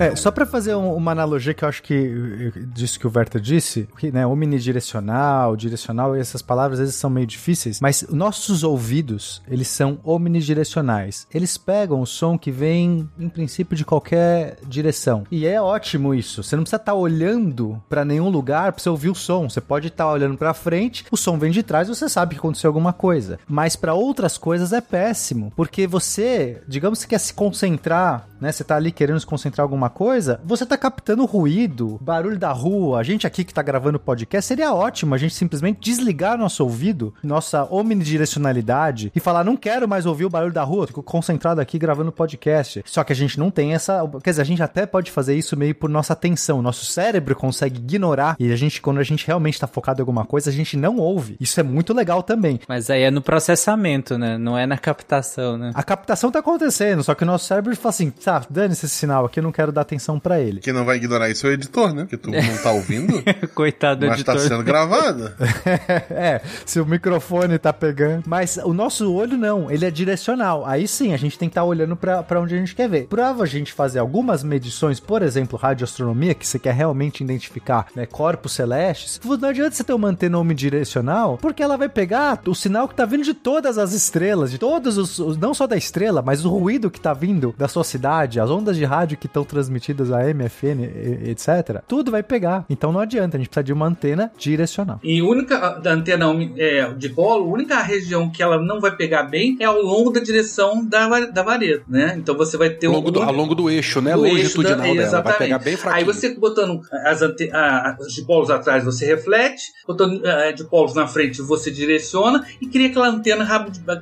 É, só pra fazer um- uma analogia que eu acho que disso que o Werther disse, que, né, omnidirecional, direcional, essas palavras às vezes são meio difíceis, mas nossos ouvidos, eles são omnidirecionais. Eles pegam o som que vem, em princípio, de qualquer direção. E é ótimo isso. Você não precisa estar olhando pra nenhum lugar pra você ouvir o som. Você pode estar olhando pra frente, o som vem de trás, você sabe que aconteceu alguma coisa. Mas pra outras coisas é péssimo, porque você, digamos que quer se concentrar, né? Você tá ali querendo se concentrar em alguma coisa, você tá captando ruído, barulho da rua. A gente aqui que tá gravando podcast, seria ótimo a gente simplesmente desligar nosso ouvido, nossa omnidirecionalidade e falar, não quero mais ouvir o barulho da rua, fico concentrado aqui gravando podcast. Só que a gente não tem essa, quer dizer, a gente até pode fazer isso meio por nossa atenção. Nosso cérebro consegue ignorar e a gente quando a gente realmente tá focado em alguma coisa, a gente não ouve. Isso é muito legal também. Mas aí é no processamento, né? Não é na captação, né? A captação tá acontecendo, só que o nosso cérebro fala assim, tá, dane-se esse sinal aqui, eu não quero dar atenção pra ele. Quem não vai ignorar isso é o editor, né? Porque tu não tá ouvindo, Coitado do mas tá editor. sendo gravado. é, se o microfone tá pegando. Mas o nosso olho não, ele é direcional. Aí sim, a gente tem que estar olhando pra pra onde a gente quer ver. Pra a gente fazer algumas medições, por exemplo, radioastronomia, que você quer realmente identificar né, corpos celestes, não adianta você ter uma antena omnidirecional, porque ela vai pegar o sinal que tá vindo de todas as estrelas, de todos os, não só da estrela, mas o ruído que tá vindo da sua cidade, as ondas de rádio que estão transmitidas a MFN, etc. Tudo vai pegar. Então não adianta, a gente precisa de uma antena direcional. E a única da antena é, de polo, a única região que ela não vai pegar bem é ao longo da direção da, da vareta, né? Então você vai ter Ao longo, do, um- ao longo do eixo, né? do eixo Longitudinal da- dela. Vai pegar bem fraquinho. Aí você botando as, ante, a, dipolos atrás, você reflete, botando eh, dipolos na frente, você direciona e cria aquela antena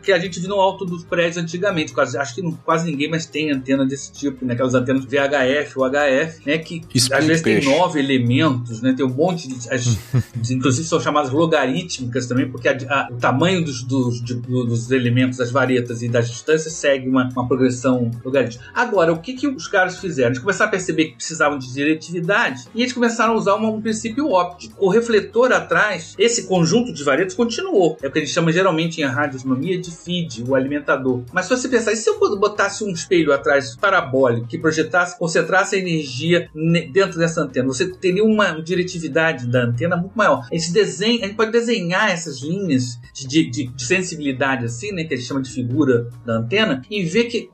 que a gente viu no alto dos prédios antigamente. Quase, acho que não, quase ninguém mais tem antena desse tipo, né? Aquelas antenas VHF ou HF, né? Que Espinho às vezes peixe. tem nove elementos, né? Tem um monte de. As, inclusive são chamadas logarítmicas também, porque a- a- o tamanho dos, dos, de- dos elementos, das varetas e das distâncias segue uma, uma progressão logarítmica. Agora, o que, que os caras fizeram? Eles começaram a perceber que precisavam de diretividade e eles começaram a usar uma- um princípio óptico. O refletor atrás, esse conjunto de varetas continuou. É o que a gente chama geralmente em radioastronomia de feed, o alimentador. Mas se você pensar, e se eu botasse um espelho atrás parabólico que projetasse, concentrasse a energia ne- dentro dessa antena. Você teria uma diretividade da antena muito maior. Esse desenho, a gente pode desenhar essas linhas de, de- de- de sensibilidade assim, né, que a gente chama de figura da antena, e ver que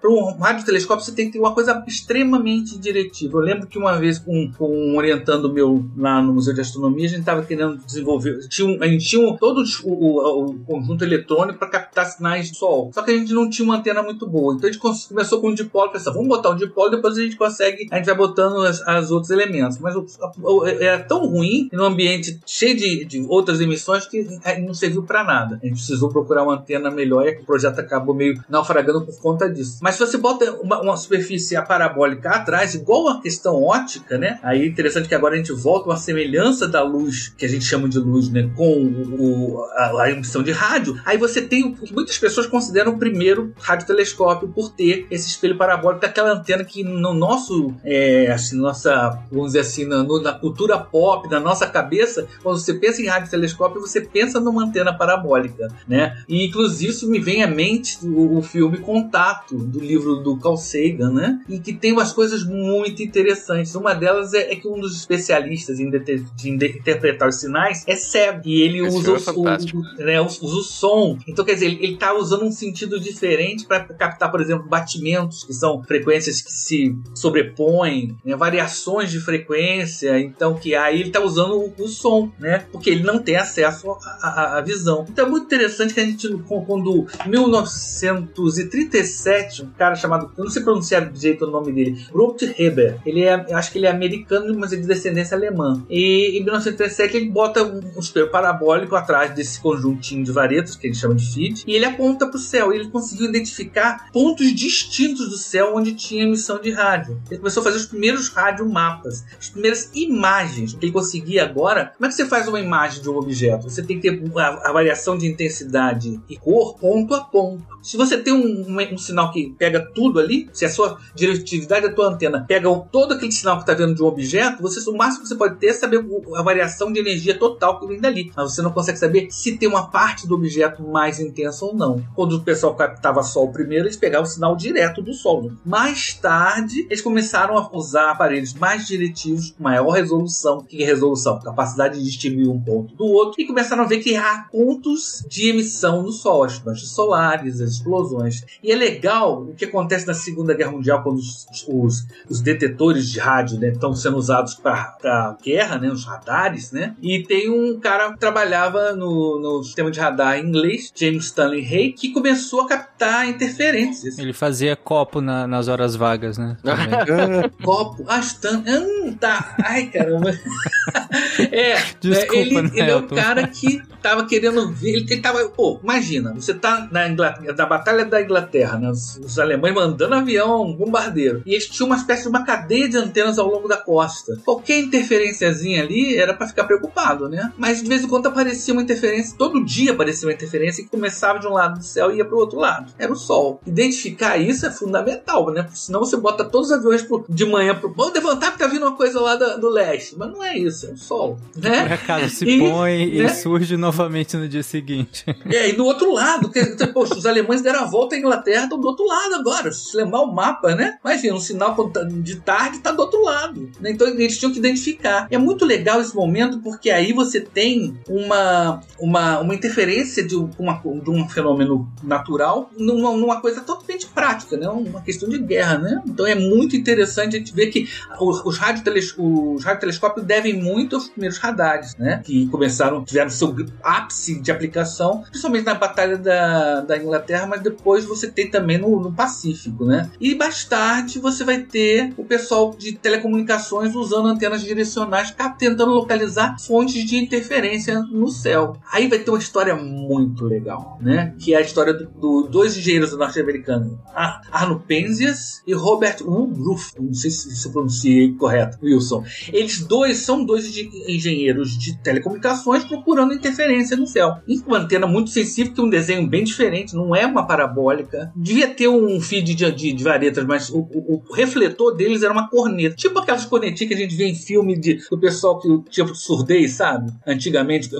para um radiotelescópio você tem que ter uma coisa extremamente diretiva. Eu lembro que uma vez com, com um orientando meu lá no Museu de Astronomia, a gente estava querendo desenvolver, tinha um- a gente tinha um- todo o, o- o conjunto eletrônico para captar sinais do Sol. Só que a gente não tinha uma antena muito boa. Então a gente começou com um dipolo, pensou, vamos botar um dipolo, depois a gente consegue, a gente vai botando as, as outros elementos. Mas o, o- era tão ruim, num ambiente cheio de, de outras emissões, que eh, não serviu para nada. A gente precisou procurar uma antena melhor e o projeto acabou meio naufragando por conta disso. Mas se você bota uma, uma superfície parabólica atrás, igual a questão ótica, né? Aí é interessante que agora a gente volta uma semelhança da luz, que a gente chama de luz, né? Com o, a, a emissão de rádio. Aí você tem o que muitas pessoas consideram o primeiro radiotelescópio por ter esse espelho parabólico daquela antena que no nosso, é, assim, nossa, vamos dizer assim, na, na cultura pop, na nossa cabeça, quando você pensa em radiotelescópio, você pensa numa antena parabólica, né? E inclusive isso me vem à mente o, o filme Contato, do livro do Carl Sagan, né? E que tem umas coisas muito interessantes. Uma delas é, é que um dos especialistas em, de inde- interpretar os sinais é cego. E ele Esse usa, é o, o- né, usa o som. Então, quer dizer, ele, ele tá usando um sentido diferente para captar, por exemplo, batimentos, que são frequências que se sobrepõem, né, variações de frequência. Então, que aí ele tá usando o, o som, né? Porque ele não tem acesso à, visão. Então é muito interessante que a gente, quando em 1937, um cara chamado, eu não sei pronunciar direito o nome dele, Robert Heber, ele é, acho que ele é americano, mas é de descendência alemã. E em 1937 ele bota um, um espelho parabólico atrás desse conjuntinho de varetas, que ele chama de feed, e ele aponta para o céu. E ele conseguiu identificar pontos distintos do céu onde tinha emissão de rádio. Ele começou a fazer os primeiros radiomapas, as primeiras imagens. Que ele conseguia agora, como é que você faz uma imagem de um objeto? Você tem que ter a, a variação de intensidade e cor ponto a ponto. Se você tem um, um- um sinal que pega tudo ali, se a sua diretividade da tua antena pega todo aquele sinal que está vendo de um objeto, você, o máximo que você pode ter é saber a variação de energia total que vem dali. Mas você não consegue saber se tem uma parte do objeto mais intensa ou não. Quando o pessoal captava Sol primeiro, eles pegavam o sinal direto do Sol. Mais tarde, eles começaram a usar aparelhos mais diretivos, com maior resolução. O que é resolução? Capacidade de distinguir um ponto do outro. E começaram a ver que há pontos de emissão do Sol, as manchas solares, as explosões. E é legal o que acontece na Segunda Guerra Mundial, quando os, os, os detetores de rádio né, estão sendo usados para guerra, né, os radares, né? E tem um cara que trabalhava no, no sistema de radar inglês, James Stanley Hay, que começou a captar interferências. Ele fazia copo na- nas horas vagas, né? Copo, Stan... Hum, tá. Ai, caramba. é, Desculpa, é, ele, né, ele é o cara que tava querendo ver. Ele, ele tava. Pô, imagina, você tá na, Inglaterra, na Batalha da Inglaterra, né? Os, os alemães mandando avião, bombardeiro. E eles tinham uma espécie de uma cadeia de antenas ao longo da costa. Qualquer interferenciazinha ali era pra ficar preocupado, né? Mas de vez em quando aparecia uma interferência, todo dia aparecia uma interferência que começava de um lado do céu e ia pro outro lado. Era o Sol. Identificar isso é fundamental, né? Porque senão você bota todos os aviões pro- de manhã pro. Vamos levantar porque tá vindo uma coisa lá da- do leste. Mas não é isso, é o Sol. Né? Por acaso se E, põe e né? surge novamente no dia seguinte. É, e do outro lado, poxa, os alemães deram a volta à Inglaterra, estão do outro lado agora. Se lembrar o mapa, né? Imagina, um sinal tá de tarde está do outro lado. né? Então eles tinham que identificar. E é muito legal esse momento porque aí você tem uma, uma, uma interferência de, uma, de um fenômeno natural numa, numa coisa totalmente prática, né? Uma questão de guerra, né? Então é muito interessante a gente ver que os, os, os radiotelescópios devem muito aos primeiros radares, né? Que começaram, tiveram seu ápice de aplicação, principalmente na Batalha da, da Inglaterra, mas depois você tem também no, no Pacífico, né? E mais tarde você vai ter o pessoal de telecomunicações usando antenas direcionais, tentando localizar fontes de interferência no céu. Aí vai ter uma história muito legal, né? Que é a história dos do, dois engenheiros norte-americanos, Ar- Arno Penzias e Robert Woodruff. Não sei se, se eu pronunciei correto, Wilson. Eles dois são dois de- engenheiros de telecomunicações procurando interferência no céu. E uma antena muito sensível, que é um desenho bem diferente, não é uma parabólica. Devia ter um feed de, de, de varetas, mas o, o- o refletor deles era uma corneta. Tipo aquelas cornetinhas que a gente vê em filme de, do pessoal que tinha surdez, sabe? Antigamente,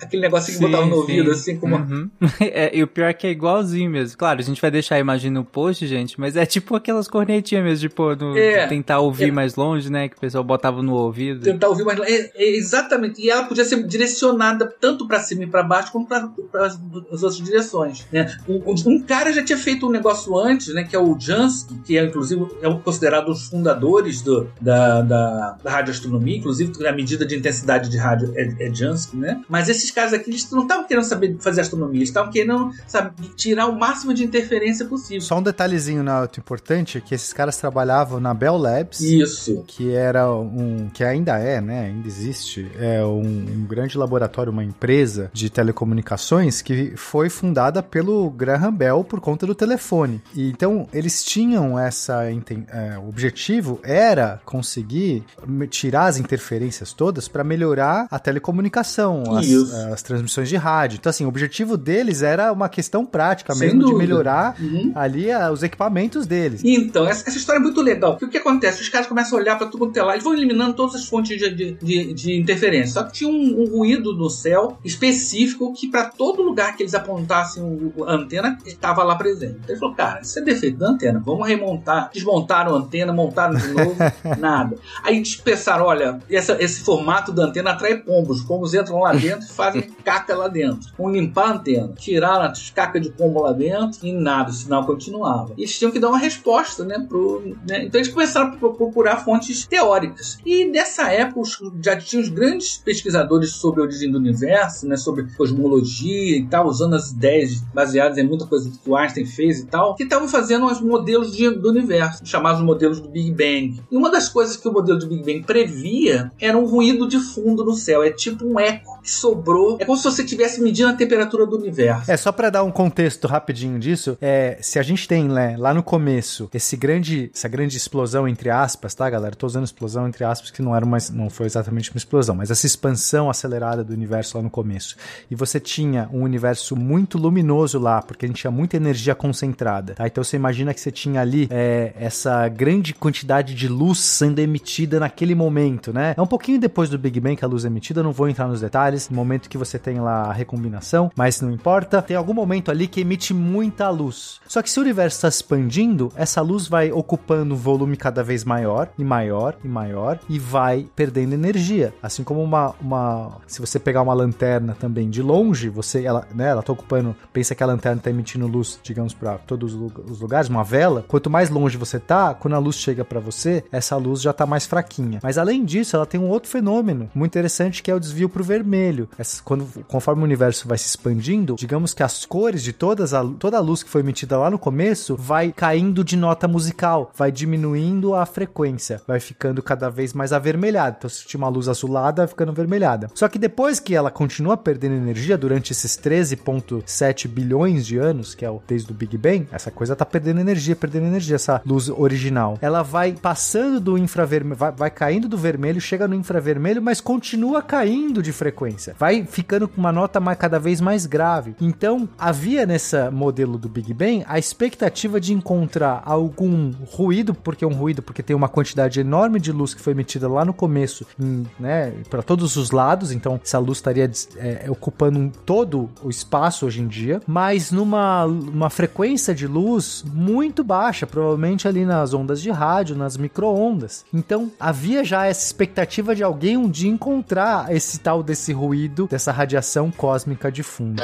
aquele negocinho que botava no ouvido, assim, como Uhum. É, e o pior é que é igualzinho mesmo. Claro, a gente vai deixar a imagem no post, gente, mas é tipo aquelas cornetinhas mesmo, de pôr no, É. tentar ouvir É. mais longe, né? Que o pessoal botava no ouvido. tentar ouvir mais. É, é, exatamente. E ela podia ser direcionada tanto para cima e para baixo como para as outras direções. Né? Um, um cara já tinha feito um negócio antes, né? Que é o Jansky, que é inclusive é um considerado um dos fundadores do, da, da, da radioastronomia, inclusive a medida de intensidade de rádio é, é Jansky, né? Mas esses caras aqui eles não estavam querendo saber fazer astronomia, eles estavam querendo sabe, tirar o máximo de interferência possível. Só um detalhezinho na auto importante é que esses caras trabalhavam na Bell Labs. Isso. que era um que ainda é, né, ainda existe, é um, um grande laboratório, uma empresa de telecomunicações que foi fundada pelo Graham Bell por conta do telefone. E então eles tinham essa é, o objetivo era conseguir tirar as interferências todas para melhorar a telecomunicação, as, as transmissões de rádio. Então assim, o objetivo deles era uma questão prática Sem mesmo de melhorar Uhum. ali ah, os equipamentos deles. Então, essa, essa história é muito legal. Porque o que acontece? Os caras começam a olhar para tudo quanto é lá, eles vão eliminando todas as fontes de, de, de- de interferência. Só que tinha um, um ruído no céu específico que, para todo lugar que eles apontassem o, a antena, estava lá presente. Então, ele falou: cara, isso é defeito da antena, vamos remontar. Desmontaram a antena, montaram de novo, nada. Aí eles pensaram: olha, essa- esse formato da antena atrai pombos. Os pombos entram lá dentro e fazem caca lá dentro. Vão limpar a antena. Tiraram as cacas de pombo lá dentro e nada, o sinal continuava. E eles tinham que dar uma resposta, né? Pro, né? Então eles começaram a pro- procurar fontes teóricas. E nessa época já tinha os grandes pesquisadores sobre a origem do universo, né? Sobre cosmologia e tal, usando as ideias baseadas em muita coisa que o Einstein fez e tal, que estavam fazendo os modelos de- do universo, chamados modelos do Big Bang. E uma das coisas que o modelo do Big Bang previa era um ruído de fundo no céu. É tipo um eco que sobrou. É como se você estivesse medindo a temperatura do universo. É, só pra dar um contexto rapidinho disso, é, se a gente tem né, lá no começo esse grande, essa grande explosão entre aspas, tá, galera? Tô usando explosão entre aspas que não era mais, não foi exatamente uma explosão, mas essa expansão acelerada do universo lá no começo. E você tinha um universo muito luminoso lá, porque a gente tinha muita energia concentrada, tá? Então você imagina que você tinha ali é, essa grande quantidade de luz sendo emitida naquele momento, né? É um pouquinho depois do Big Bang que a luz é emitida, não vou entrar nos detalhes, no momento que você tem lá a recombinação, mas não importa. Tem algum momento ali que emite muita luz. Só que se o universo está expandindo, essa luz vai ocupando um volume cada vez maior e maior e maior e vai perdendo energia. Assim como uma, uma se você pegar uma lanterna também de longe, você ela, né, ela tá ocupando, pensa que a lanterna está emitindo luz, digamos para todos os lu- os lugares, uma vela. Quanto mais longe você tá, quando a luz chega para você, essa luz já tá mais fraquinha. Mas além disso, ela tem um outro fenômeno muito interessante que é o desvio pro vermelho. Essa- quando conforme o universo vai se expandindo, digamos que as cores de todas a, toda a luz que foi emitida lá no começo vai caindo de nota musical, vai diminuindo a frequência, vai ficando cada vez mais avermelhada. Então, se tinha uma luz azulada, vai ficando avermelhada. Só que depois que ela continua perdendo energia durante esses 13,7 bilhões de anos, que é o desde o Big Bang, essa coisa tá perdendo energia, perdendo energia, essa luz original. Ela vai passando do infravermelho, vai, vai caindo do vermelho, chega no infravermelho, mas continua caindo de frequência. Vai ficando com uma nota mais, cada vez mais grave. Então, havia nessa modelo do Big Bang a expectativa de encontrar algum ruído, porque é um ruído, porque tem uma quantidade enorme de luz que foi emitida lá no começo, em, né, para todos os lados, então essa luz estaria é, ocupando todo o espaço hoje em dia, mas numa uma frequência de luz muito baixa, provavelmente ali nas ondas de rádio, nas micro-ondas. Então havia já essa expectativa de alguém um dia encontrar esse tal desse ruído, dessa radiação cósmica de fundo.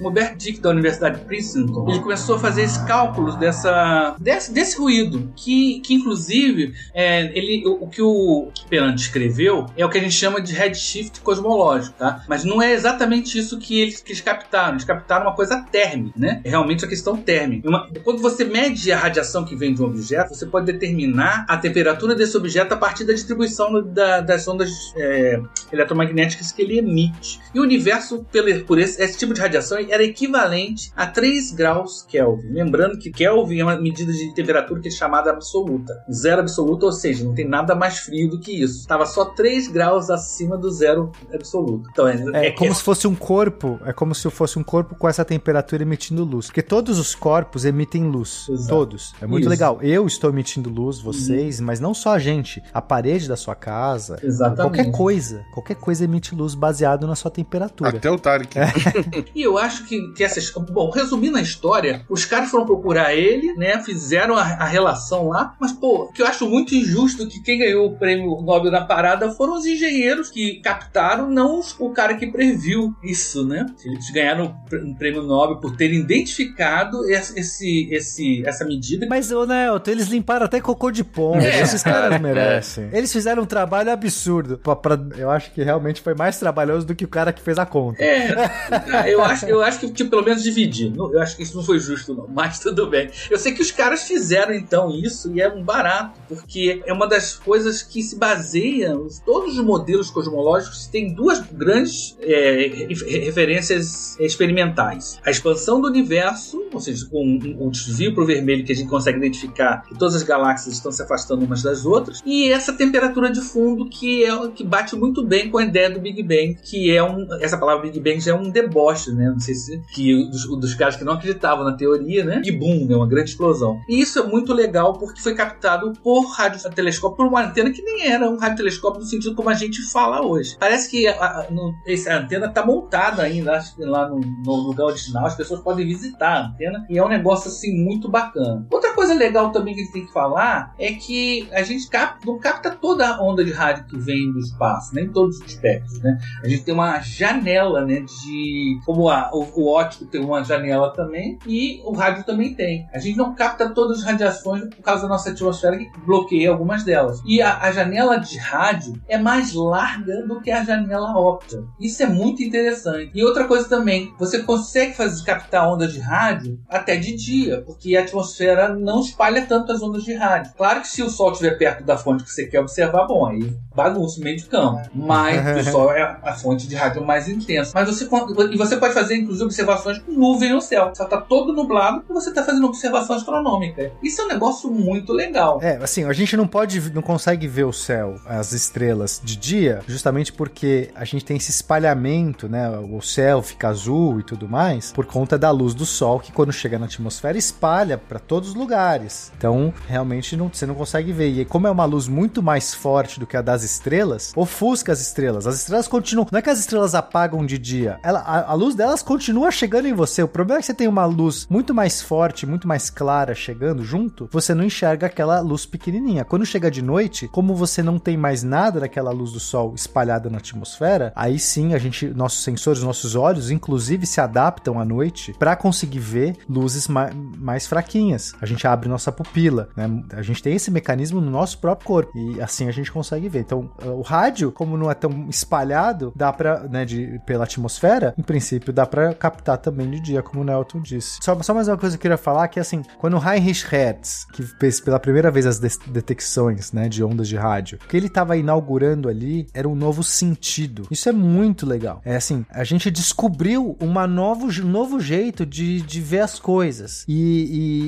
O Hubert Dick da Universidade de Princeton, ele começou a fazer esses cálculos dessa, desse, desse ruído, que, que inclusive é, ele, o, o que o Perant escreveu é o que a gente chama de redshift cosmológico, tá? Mas não é exatamente isso que eles, que eles captaram. Eles captaram uma coisa térmica, né? É realmente a questão térmica. Uma- quando você mede a radiação que vem de um objeto, você pode determinar a temperatura desse objeto a partir da distribuição da- das ondas é, eletromagnéticas que ele emite. E o universo, pelo, por esse, esse tipo de radiação, era equivalente a 3 graus Kelvin. Lembrando que Kelvin é uma medida de temperatura que é chamada absoluta. Zero absoluto, ou seja, não tem nada mais frio do que isso. Estava só 3 graus acima do zero absoluto. Então, é, É como se fosse um corpo, é como se fosse um corpo com essa temperatura emitindo luz. Porque todos os corpos emitem luz. Exato. Todos. É muito Isso. legal. Eu estou emitindo luz, vocês, mas não só a gente. A parede da sua casa. Exatamente. Qualquer coisa. Qualquer coisa emite luz baseado na sua temperatura. Até o Tarek. E eu acho acho que, que essa. Bom, resumindo a história, os caras foram procurar ele, né? Fizeram a, a relação lá, mas, pô, o que eu acho muito injusto que quem ganhou o prêmio Nobel na parada foram os engenheiros que captaram, não os- o cara que previu isso, né? Eles ganharam um prêmio Nobel por terem identificado esse, esse, esse- essa medida. Mas, ô Nelton, eles limparam até cocô de pombo. É. Esses caras merecem. Eles fizeram um trabalho absurdo. Pra- pra- eu acho que realmente foi mais trabalhoso do que o cara que fez a conta. É, eu acho, eu acho que tipo, pelo menos dividir. Eu acho que isso não foi justo, não. Mas tudo bem. Eu sei que os caras fizeram então isso e é um barato, porque é uma das coisas que se baseia. Todos os modelos cosmológicos têm duas grandes é, re- referências experimentais: a expansão do universo, ou seja, um, um, desvio para o vermelho que a gente consegue identificar que todas as galáxias estão se afastando umas das outras, e essa temperatura de fundo que é que bate muito bem com a ideia do Big Bang, que é um. Essa palavra Big Bang já é um deboche, né? Não sei Que dos, dos caras que não acreditavam na teoria, né? E boom, né? Uma grande explosão. E isso é muito legal porque foi captado por radiotelescópio, por uma antena que nem era um radiotelescópio no sentido como a gente fala hoje. Parece que a, a, no- essa antena tá montada ainda lá no, no lugar original, as pessoas podem visitar a antena e é um negócio assim muito bacana. Outra coisa legal também que a gente tem que falar é que a gente não capta toda a onda de rádio que vem do espaço, nem todos os espectros, né? A gente tem uma janela, né, de como a, o, o óptico tem uma janela também e o rádio também tem. A gente não capta todas as radiações por causa da nossa atmosfera que bloqueia algumas delas. E a, a janela de rádio é mais larga do que a janela óptica. Isso é muito interessante. E outra coisa também, você consegue fazer captar ondas de rádio até de dia, porque a atmosfera não espalha tanto as ondas de rádio. Claro que se o Sol estiver perto da fonte que você quer observar, bom, aí bagunça o meio de campo. Mas o Sol é a fonte de rádio mais intensa. Mas você e você pode fazer inclusive observações com nuvem no céu. Só tá todo nublado e você tá fazendo observação astronômica. Isso é um negócio muito legal. É, assim, a gente não pode, não consegue ver o céu, as estrelas de dia, justamente porque a gente tem esse espalhamento, né? O céu fica azul e tudo mais, por conta da luz do sol que quando chega na atmosfera espalha para todos os lugares. Então, realmente não, você não consegue ver. E como é uma luz muito mais forte do que a das estrelas, ofusca as estrelas. As estrelas continuam. Não é que as estrelas apagam de dia, ela, a, a luz delas continua chegando em você. O problema é que você tem uma luz muito mais forte, muito mais clara chegando junto, você não enxerga aquela luz pequenininha. Quando chega de noite, como você não tem mais nada daquela luz do sol espalhada na atmosfera, aí sim a gente, nossos sensores, nossos olhos, inclusive se adaptam à noite para conseguir ver luzes ma mais fraquinhas. A gente abre nossa pupila, né? A gente tem esse mecanismo no nosso próprio corpo e assim a gente consegue ver. Então, o rádio, como não é tão espalhado, dá para, né, de, pela atmosfera, em princípio dá para captar também de dia, como o Nelton disse. Só, só mais uma coisa que eu queria falar que assim, quando o Heinrich Hertz, que fez pela primeira vez as de- detecções, né, de ondas de rádio, o que ele estava inaugurando ali era um novo sentido. Isso é muito legal. É assim, a gente descobriu uma novo, novo jeito de, de ver as coisas. E,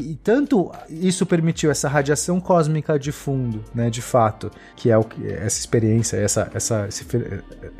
e- e tanto isso permitiu essa radiação cósmica de fundo, né, de fato, que é o que essa experiência, essa, essa, esse,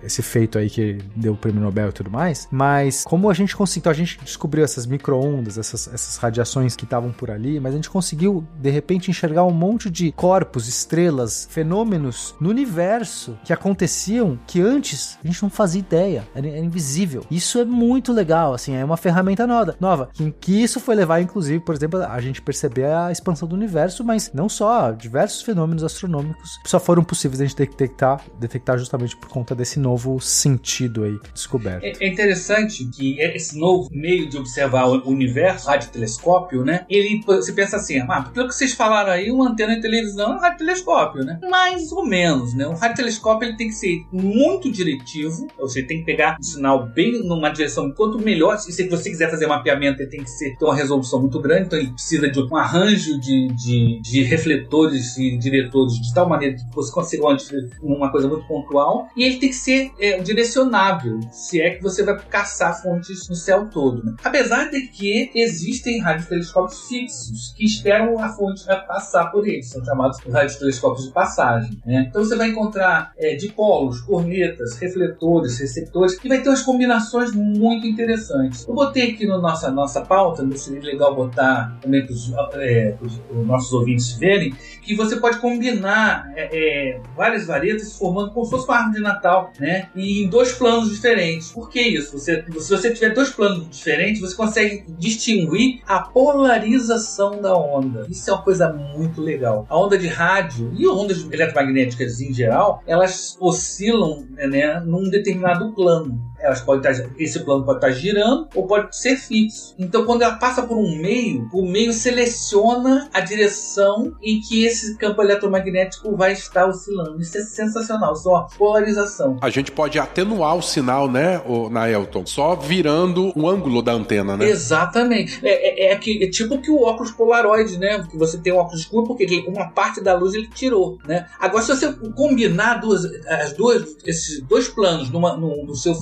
esse feito aí que deu o prêmio Nobel e tudo mais. Mas como a gente conseguiu, então a gente descobriu essas micro-ondas, essas, essas radiações que estavam por ali, mas a gente conseguiu de repente enxergar um monte de corpos, estrelas, fenômenos no universo que aconteciam que antes a gente não fazia ideia, era, era invisível. Isso é muito legal, assim, é uma ferramenta nova, nova que, que isso foi levar, inclusive, por exemplo, a gente perceber a expansão do universo, mas não só, diversos fenômenos astronômicos só foram possíveis a gente detectar, detectar justamente por conta desse novo sentido aí descoberto. É é interessante que esse novo meio de observar o universo, radiotelescópio, né? Ele, você pensa assim, ah, pelo que vocês falaram aí, uma antena de televisão é um radiotelescópio, né? Mais ou menos, né? Um radiotelescópio ele tem que ser muito diretivo, ou seja, tem que pegar um sinal bem numa direção quanto melhor. E se você quiser fazer mapeamento, ele tem que ser, ter uma resolução muito grande, então ele precisa de um arranjo de, de, de refletores e diretores de tal maneira que você consiga uma, uma coisa muito pontual. E ele tem que ser é, direcionável, se é que você vai caçar fontes no céu todo. Né? Apesar de que existem radiotelescópios fixos que esperam a fonte passar por eles, são chamados radiotelescópios de passagem. Né? Então você vai encontrar é, dipolos, cornetas, refletores, receptores, e vai ter umas combinações muito interessantes. Eu botei aqui na no nossa, nossa pauta, não seria legal botar também para os é, os, os nossos ouvintes verem, que você pode combinar é, é, várias varetas formando como se fosse uma árvore de Natal, né? E em dois planos diferentes. Por que isso? Você, se você tiver dois planos diferentes, você consegue distinguir a polarização da onda. Isso é uma coisa muito legal. A onda de rádio e ondas eletromagnéticas em geral, elas oscilam né, num determinado plano elas podem estar, esse plano pode estar girando ou pode ser fixo. Então, quando ela passa por um meio, o meio seleciona a direção em que esse campo eletromagnético vai estar oscilando. Isso é sensacional, isso é uma polarização. A gente pode atenuar o sinal, né, na Elton, só virando o ângulo da antena, né? Exatamente. É, é, é, que, é tipo que o óculos polaroid, né? Que você tem um óculos escuro porque uma parte da luz ele tirou, né? Agora, se você combinar duas, as duas, esses dois planos numa, no, no seu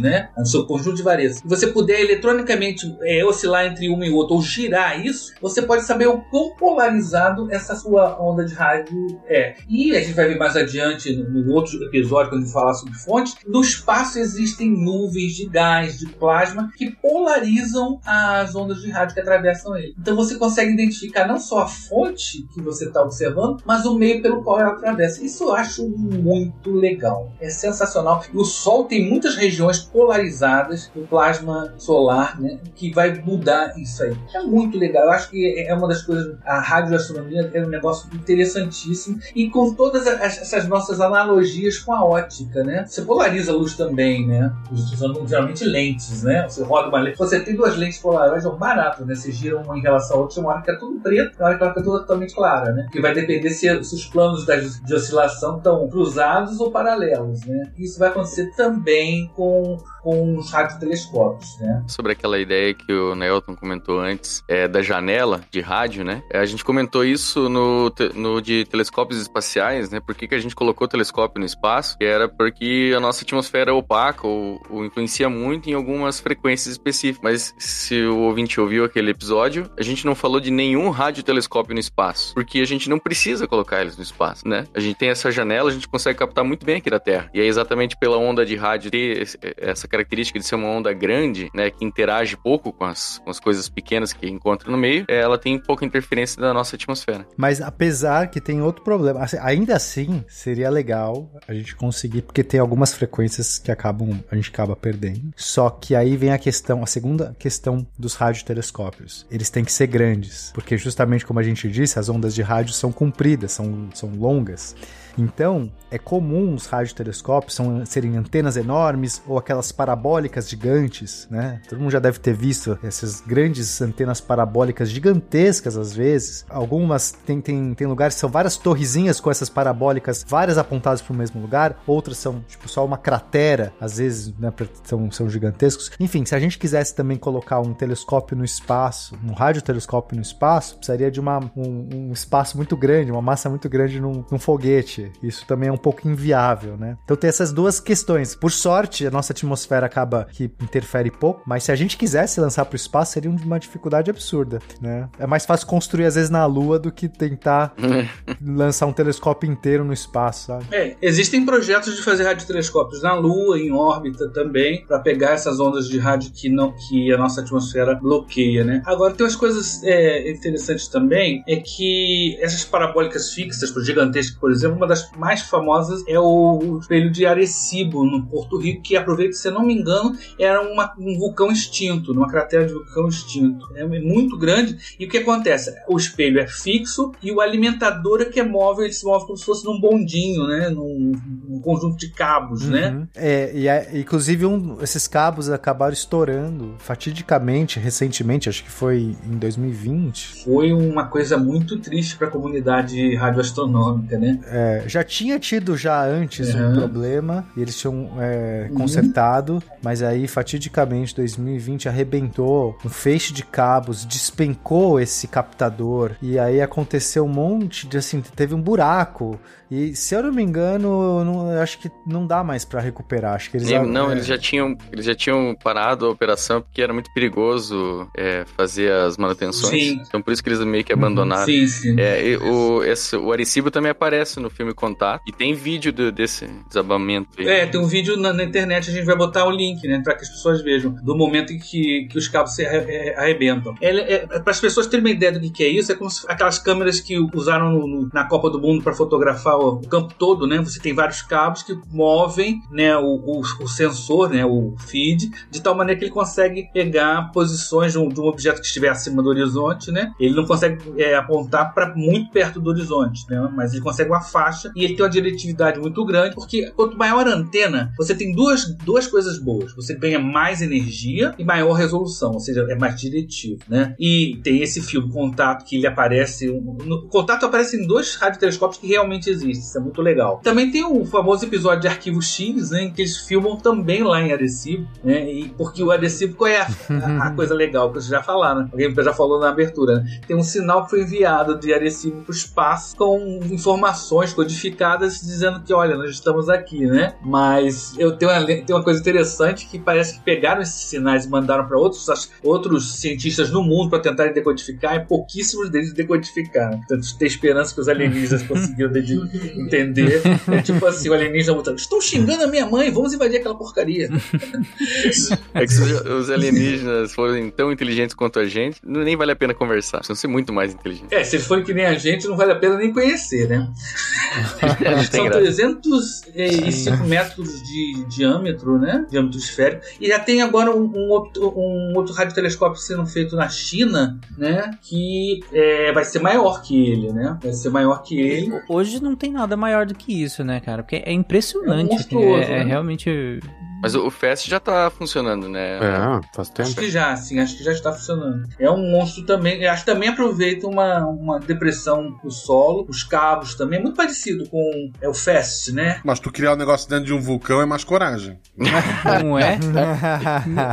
né? No seu conjunto de varetas. E você puder eletronicamente é, oscilar entre uma e outra ou girar isso, você pode saber o quão polarizado essa sua onda de rádio é. E a gente vai ver mais adiante no outro episódio, quando a gente falar sobre fontes, no espaço existem nuvens de gás, de plasma, que polarizam as ondas de rádio que atravessam ele. Então você consegue identificar não só a fonte que você está observando, mas o meio pelo qual ela atravessa. Isso eu acho muito legal. É sensacional. E o Sol tem muitas regiões polarizadas do plasma solar, né, que vai mudar isso aí. É muito legal. Eu acho que é uma das coisas. A radioastronomia é um negócio interessantíssimo e com todas essas nossas analogias com a ótica, né? Você polariza a luz também, né? Usando geralmente lentes, né? Você roda uma lente. Você tem duas lentes polares, é um barato, né? Você gira uma em relação à outra, uma hora que é tudo preto, uma hora que ela fica totalmente clara, né? Que vai depender se, se os planos de oscilação estão cruzados ou paralelos, né? Isso vai acontecer também com whole com, os radiotelescópios, né? Sobre aquela ideia que o Nelton comentou antes, é, da janela de rádio, né? É, a gente comentou isso no, no de telescópios espaciais, né? Por que, que a gente colocou o telescópio no espaço? Que era porque a nossa atmosfera é opaca ou, ou influencia muito em algumas frequências específicas. Mas se o ouvinte ouviu aquele episódio, a gente não falou de nenhum radiotelescópio no espaço, porque a gente não precisa colocar eles no espaço, né? A gente tem essa janela, a gente consegue captar muito bem aqui da Terra. E é exatamente pela onda de rádio ter essa característica de ser uma onda grande, né, que interage pouco com as, com as coisas pequenas que encontra no meio, é, ela tem pouca interferência da nossa atmosfera. Mas apesar que tem outro problema, assim, ainda assim seria legal a gente conseguir, porque tem algumas frequências que acabam, a gente acaba perdendo. Só que aí vem a questão, a segunda questão dos radiotelescópios. Eles têm que ser grandes, porque justamente como a gente disse, as ondas de rádio são compridas, são, são longas. Então, é comum os radiotelescópios são, serem antenas enormes ou aquelas parabólicas gigantes, né? Todo mundo já deve ter visto essas grandes antenas parabólicas gigantescas às vezes. Algumas tem, tem, tem lugares que são várias torrezinhas com essas parabólicas, várias apontadas para o mesmo lugar, outras são tipo só uma cratera, às vezes né, são, são gigantescos. Enfim, se a gente quisesse também colocar um telescópio no espaço, um radiotelescópio no espaço, precisaria de uma, um, um espaço muito grande, uma massa muito grande num, num foguete. Isso também é um pouco inviável, né? Então tem essas duas questões. Por sorte, a nossa atmosfera acaba que interfere pouco, mas se a gente quisesse lançar para o espaço, seria uma dificuldade absurda, né? É mais fácil construir às vezes na Lua do que tentar lançar um telescópio inteiro no espaço, sabe? É, existem projetos de fazer radiotelescópios na Lua, em órbita também, para pegar essas ondas de rádio que não que a nossa atmosfera bloqueia, né? Agora tem umas coisas é, interessantes também, é que essas parabólicas fixas, gigantescas, por exemplo, uma das mais famosas é o espelho de Arecibo, no Porto Rico, que aproveita, se eu não me engano, era uma, um vulcão extinto, numa cratera de vulcão extinto. É muito grande. E o que acontece? O espelho é fixo e o alimentador é que é móvel, ele se move como se fosse num bondinho, né? Num, num conjunto de cabos, né? uhum. né? É, e é, inclusive um, esses cabos acabaram estourando fatidicamente, recentemente, acho que foi em 2020. Foi uma coisa muito triste para a comunidade radioastronômica, né? É, já tinha tido já antes uhum. um problema e eles tinham é, uhum. consertado, uhum. mas aí fatidicamente 2020 arrebentou um feixe de cabos, despencou esse captador e aí aconteceu um monte de assim, teve um buraco e se eu não me engano, não, acho que não dá mais para recuperar. Acho que eles não, é... eles já tinham eles já tinham parado a operação porque era muito perigoso é, fazer as manutenções. Sim. Então por isso que eles meio que abandonaram. Sim, sim. É, o, esse, o Arecibo também aparece no filme Contato. E tem vídeo do- desse desabamento aí. É, tem um vídeo na, na internet, a gente vai botar o link, né? Pra que as pessoas vejam do momento em que, que os cabos se é, arrebentam. Ele, é, para as pessoas terem uma ideia do que, que é isso, é como se, aquelas câmeras que usaram no- no- na Copa do Mundo para fotografar o, o campo todo, né? Você tem vários cabos que movem né, o, o, o sensor, né? O feed, de tal maneira que ele consegue pegar posições de um, de um objeto que estiver acima do horizonte, né? Ele não consegue é, apontar para muito perto do horizonte, né? Mas ele consegue uma faixa e ele tem uma diretividade muito grande, porque quanto maior a antena, você tem duas, duas coisas boas. Você ganha mais energia e maior resolução, ou seja, é mais diretivo, né? E tem esse filme Contato que ele aparece, no, Contato aparece em dois radiotelescópios que realmente existem, isso é muito legal. Também tem o famoso episódio de Arquivo X, né, em que eles filmam também lá em Arecibo, né? E porque o Arecibo qual é a, a- a coisa legal que vocês já falaram, né? Alguém já falou na abertura, né? Tem um sinal que foi enviado de Arecibo para o espaço com informações codificadas dizendo que, olha, nós estamos aqui, né? Mas eu tenho uma, tem uma coisa interessante que parece que pegaram esses sinais e mandaram para outros, outros cientistas no mundo para tentarem decodificar e pouquíssimos deles decodificaram. Portanto, tem esperança que os alienígenas conseguiram entender. É tipo assim, o alienígena botando, estão xingando a minha mãe, vamos invadir aquela porcaria. É que se os- alienígenas forem tão inteligentes quanto a gente, não- nem vale a pena conversar. Precisam ser muito mais inteligentes. É, se eles forem que nem a gente, não vale a pena nem conhecer, né? É, São graça. 305 metros de diâmetro, né? Diâmetro esférico. E já tem agora um, um outro, um outro radiotelescópio sendo feito na China, né? Que é, vai ser maior que ele, né? Vai ser maior que ele. Hoje não tem nada maior do que isso, né, cara? Porque é impressionante. É monstruoso, é, é né? realmente. Mas o o FAST já tá funcionando, né? É, faz Acho tempo. que já, sim, acho que já está funcionando. É um monstro também. Acho que também aproveita uma, uma depressão do solo, os cabos também. É muito parecido com é, o FAST, né? Mas tu criar um negócio dentro de um vulcão é mais coragem. Não é?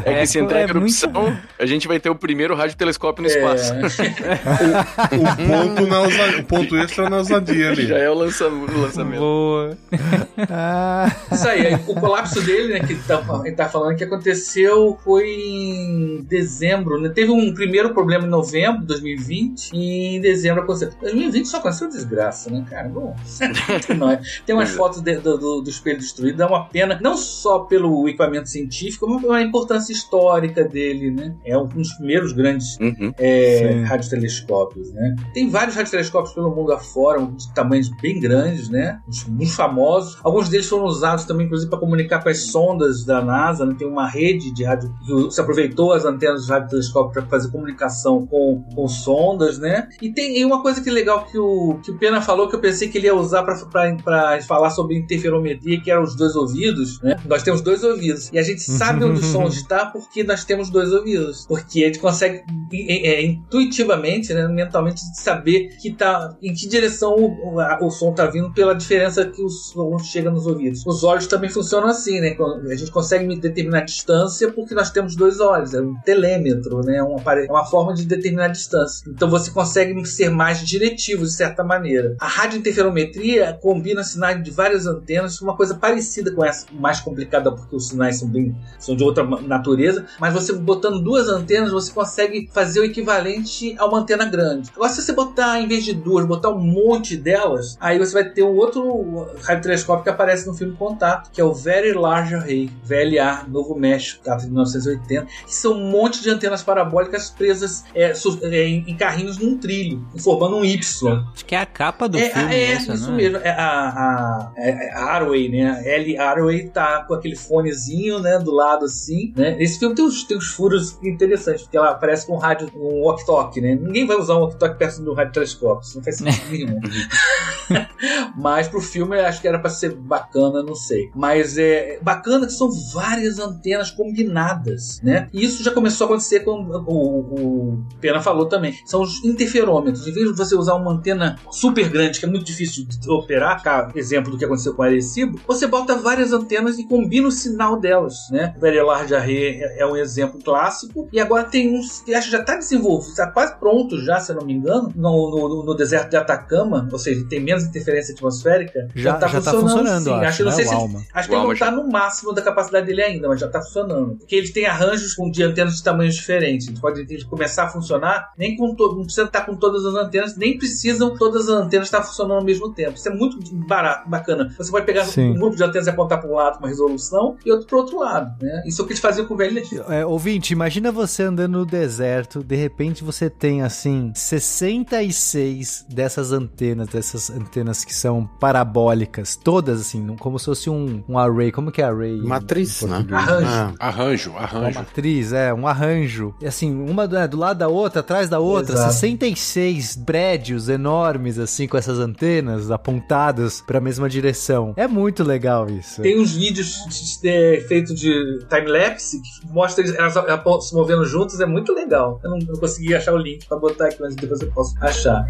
É que se É, entrar em é muito- erupção, a gente vai ter o primeiro radiotelescópio no espaço. O ponto, na ousa- o ponto extra na ousadia ali. Já é o lança- o lançamento. Boa. Isso aí, aí, o colapso dele, né, que tá, ele tá falando que aconteceu foi em dezembro, né? Teve um primeiro problema em novembro de 2020 e em dezembro aconteceu. 2020 só aconteceu desgraça, né, cara? Bom, não é. Tem umas fotos de- do, do, do espelho destruído, dá uma pena, não só pelo equipamento científico, mas pela importância histórica dele, né? É um dos primeiros grandes Uhum. é, radiotelescópios, né? Tem vários radiotelescópios pelo mundo afora, de tamanhos bem grandes, né? Muito famosos. Alguns deles foram usados também, inclusive, para comunicar com as sondas da NASA. Né? Tem uma rede de rádio que se aproveitou as antenas dos radiotelescópios para fazer comunicação com, com sondas, né? E tem e uma coisa que é legal que o, que o Pena falou que eu pensei que ele ia usar para falar sobre interferometria, que eram os dois ouvidos, né? Nós temos dois ouvidos. E a gente sabe onde o som está porque nós temos dois ouvidos. Porque a gente consegue é, é, intuitivamente, né, mentalmente, saber que tá, em que direção o, o, a- o som está vindo pela diferença que o som chega nos ouvidos. Os olhos também funcionam assim, né? Gente consegue determinar a distância porque nós temos dois olhos. É um telêmetro, né? É um apare- é uma forma de determinar a distância. Então você consegue ser mais diretivo de certa maneira. A radiointerferometria combina sinais de várias antenas, uma coisa parecida com essa, mais complicada porque os sinais são bem são de outra natureza, mas você botando duas antenas, você consegue fazer o equivalente a uma antena grande. Agora, se você botar, em vez de duas, botar um monte delas, aí você vai ter um outro radiotelescópio que aparece no filme Contato, que é o Very Large Array, VLA, Novo México, data de 1980, que são um monte de antenas parabólicas presas é, é, em, em carrinhos num trilho, formando um Y. Acho que é a capa do É, filme. é, essa, isso não é? mesmo. É a, a, é a Arway, né? L. Arway tá com aquele fonezinho, né? Do lado assim, né? Esse filme tem uns, tem uns furos interessantes, porque ela aparece com um rádio, um walkie-talkie, né? Ninguém vai usar um walkie-talkie perto do radiotelescópio, isso não faz sentido nenhum. Mas pro filme eu acho que era pra ser bacana, não sei. Mas é bacana que são várias antenas combinadas, né? E isso já começou a acontecer com o, o Pena falou também. São os interferômetros. Em vez de você usar uma antena super grande, que é muito difícil de operar, cá, exemplo do que aconteceu com o Arecibo, você bota várias antenas e combina o sinal delas, né? O Very Large Array é, é um exemplo clássico. E agora tem uns que acho que já está desenvolvido, está quase pronto já, se eu não me engano, no, no- no deserto de Atacama, ou seja, tem menos interferência atmosférica, Já- tá já tá funcionando, funcionando, sim. acho, Acho, que não né, sei o se Alma. acho que O ele Alma não tá já- no máximo da capacidade dele ainda, mas já tá funcionando. Porque ele tem arranjos com de antenas de tamanhos diferentes. Ele pode ele começar a funcionar, nem com to- não precisa estar com todas as antenas, nem precisam todas as antenas estar funcionando ao mesmo tempo. Isso é muito barato, bacana. Você pode pegar Sim. um grupo de antenas e apontar para um lado com uma resolução e outro para outro lado. Né? Isso é o que eles faziam com o VLT. É, ouvinte, imagina você andando no deserto, de repente você tem assim 66 dessas antenas, dessas antenas que são parabólicas, todas assim, como se fosse um, um array. Como que é array? Matriz, né? Arranjo. Ah, Arranjo, Uma arranjo. matriz, é, um arranjo. E assim, uma do, é, do lado da outra, atrás da outra, Exato. 66 prédios enormes, assim, com essas antenas apontadas pra mesma direção. É muito legal isso. Tem uns vídeos de- é, feitos de time-lapse que mostra eles- elas se movendo juntas, é muito legal. Eu não, não consegui achar o link pra botar aqui, mas depois eu posso achar.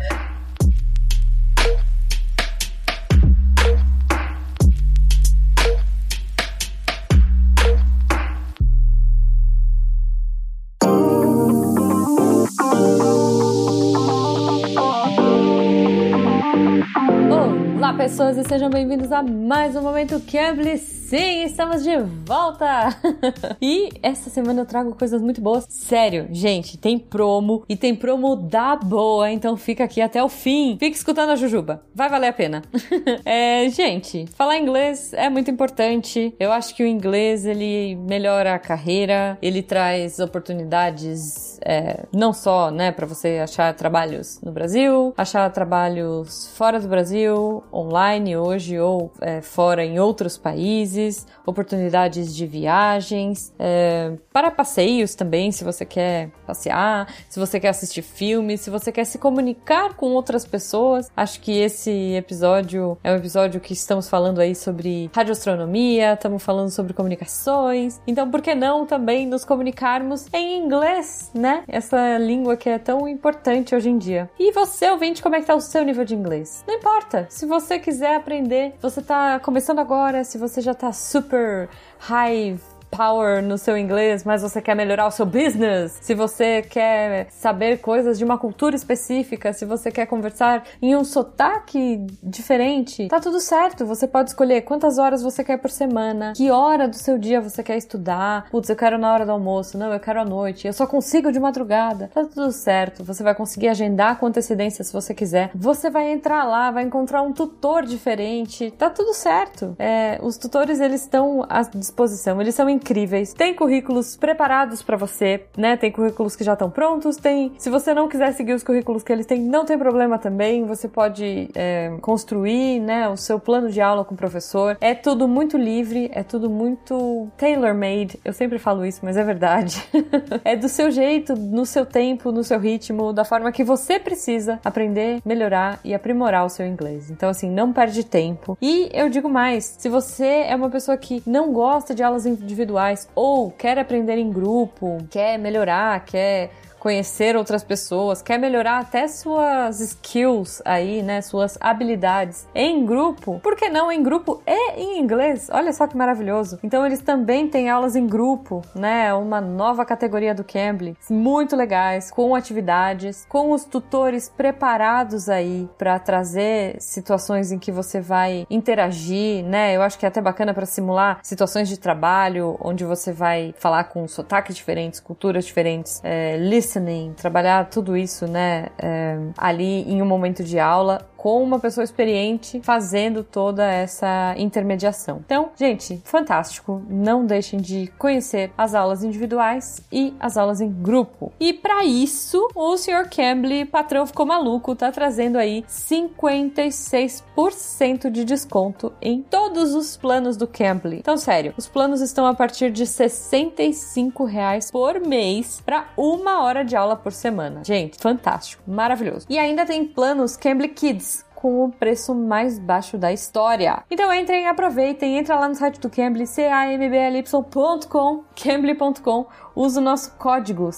Pessoas, e sejam bem-vindos a mais um Momento Cambly. Sim, estamos de volta! e essa semana eu trago coisas muito boas. Sério, gente, tem promo e tem promo da boa, então fica aqui até o fim. Fique escutando a Jujuba, vai valer a pena. é, gente, falar inglês é muito importante. Eu acho que o inglês ele melhora a carreira, ele traz oportunidades é, não só, né, para você achar trabalhos no Brasil, achar trabalhos fora do Brasil, online hoje ou é, fora em outros países, oportunidades de viagens, é, para passeios também, se você quer passear, se você quer assistir filmes, se você quer se comunicar com outras pessoas. Acho que esse episódio é um episódio que estamos falando aí sobre radioastronomia, estamos falando sobre comunicações. Então, por que não também nos comunicarmos em inglês, né? Essa língua que é tão importante hoje em dia. E você, ouvinte, como é que tá o seu nível de inglês? Não importa. Se você quiser aprender, você tá começando agora, se você já tá super high power no seu inglês, mas você quer melhorar o seu business, se você quer saber coisas de uma cultura específica, se você quer conversar em um sotaque diferente, tá tudo certo. Você pode escolher quantas horas você quer por semana, que hora do seu dia você quer estudar. Putz, eu quero na hora do almoço, não, eu quero à noite, eu só consigo de madrugada. Tá tudo certo. Você vai conseguir agendar com antecedência se você quiser. Você vai entrar lá, vai encontrar um tutor diferente. Tá tudo certo. É, os tutores eles estão à disposição, eles são incríveis. Tem currículos preparados para você, né? Tem currículos que já estão prontos. Tem, se você não quiser seguir os currículos que eles têm, não tem problema também. Você pode é, construir, né, o seu plano de aula com o professor. É tudo muito livre, é tudo muito tailor-made. Eu sempre falo isso, mas é verdade. é do seu jeito, no seu tempo, no seu ritmo, da forma que você precisa aprender, melhorar e aprimorar o seu inglês. Então, assim, não perde tempo. E eu digo mais: se você é uma pessoa que não gosta de aulas individuais ou quer aprender em grupo, quer melhorar, quer conhecer outras pessoas, quer melhorar até suas skills aí, né, suas habilidades em grupo, por que não em grupo e em inglês? Olha só que maravilhoso. Então eles também têm aulas em grupo, né, uma nova categoria do Cambly, muito legais, com atividades, com os tutores preparados aí para trazer situações em que você vai interagir, né? Eu acho que é até bacana para simular situações de trabalho onde você vai falar com sotaques diferentes, culturas diferentes, é, listening, trabalhar tudo isso, né, é, ali em um momento de aula com uma pessoa experiente fazendo toda essa intermediação. Então, gente, fantástico. Não deixem de conhecer as aulas individuais e as aulas em grupo. E para isso, o Sr. Cambly, patrão ficou maluco, tá trazendo aí 56% de desconto em todos os planos do Cambly. Então, sério, os planos estão a partir de 65 reais por mês para uma hora de aula por semana. Gente, fantástico, maravilhoso. E ainda tem planos Cambly Kids com o preço mais baixo da história. Então entrem, aproveitem, entra lá no site do Cambly, cambly.com, cambly.com. usa o nosso código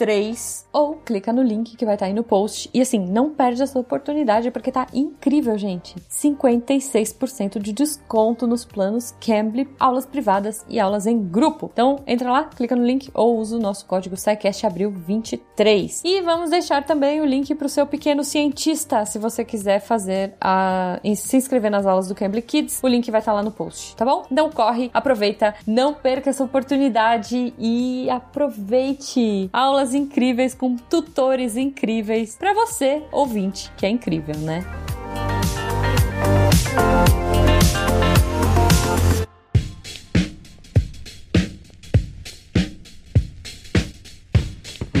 SciCastAbril23 ou clica no link que vai estar aí no post. E assim, não perde essa oportunidade porque tá incrível, gente. 56% de desconto nos planos Cambly, aulas privadas e aulas em grupo. Então, entra lá, clica no link ou usa o nosso código SciCastAbril23. E vamos deixar também o link para o seu pequeno cientista, se você quiser fazer a se inscrever nas aulas do Cambly Kids. O link vai estar lá no post, tá bom? Então corre, aproveita, não perca essa oportunidade e aproveite aulas incríveis com tutores incríveis para você, ouvinte, que é incrível, né?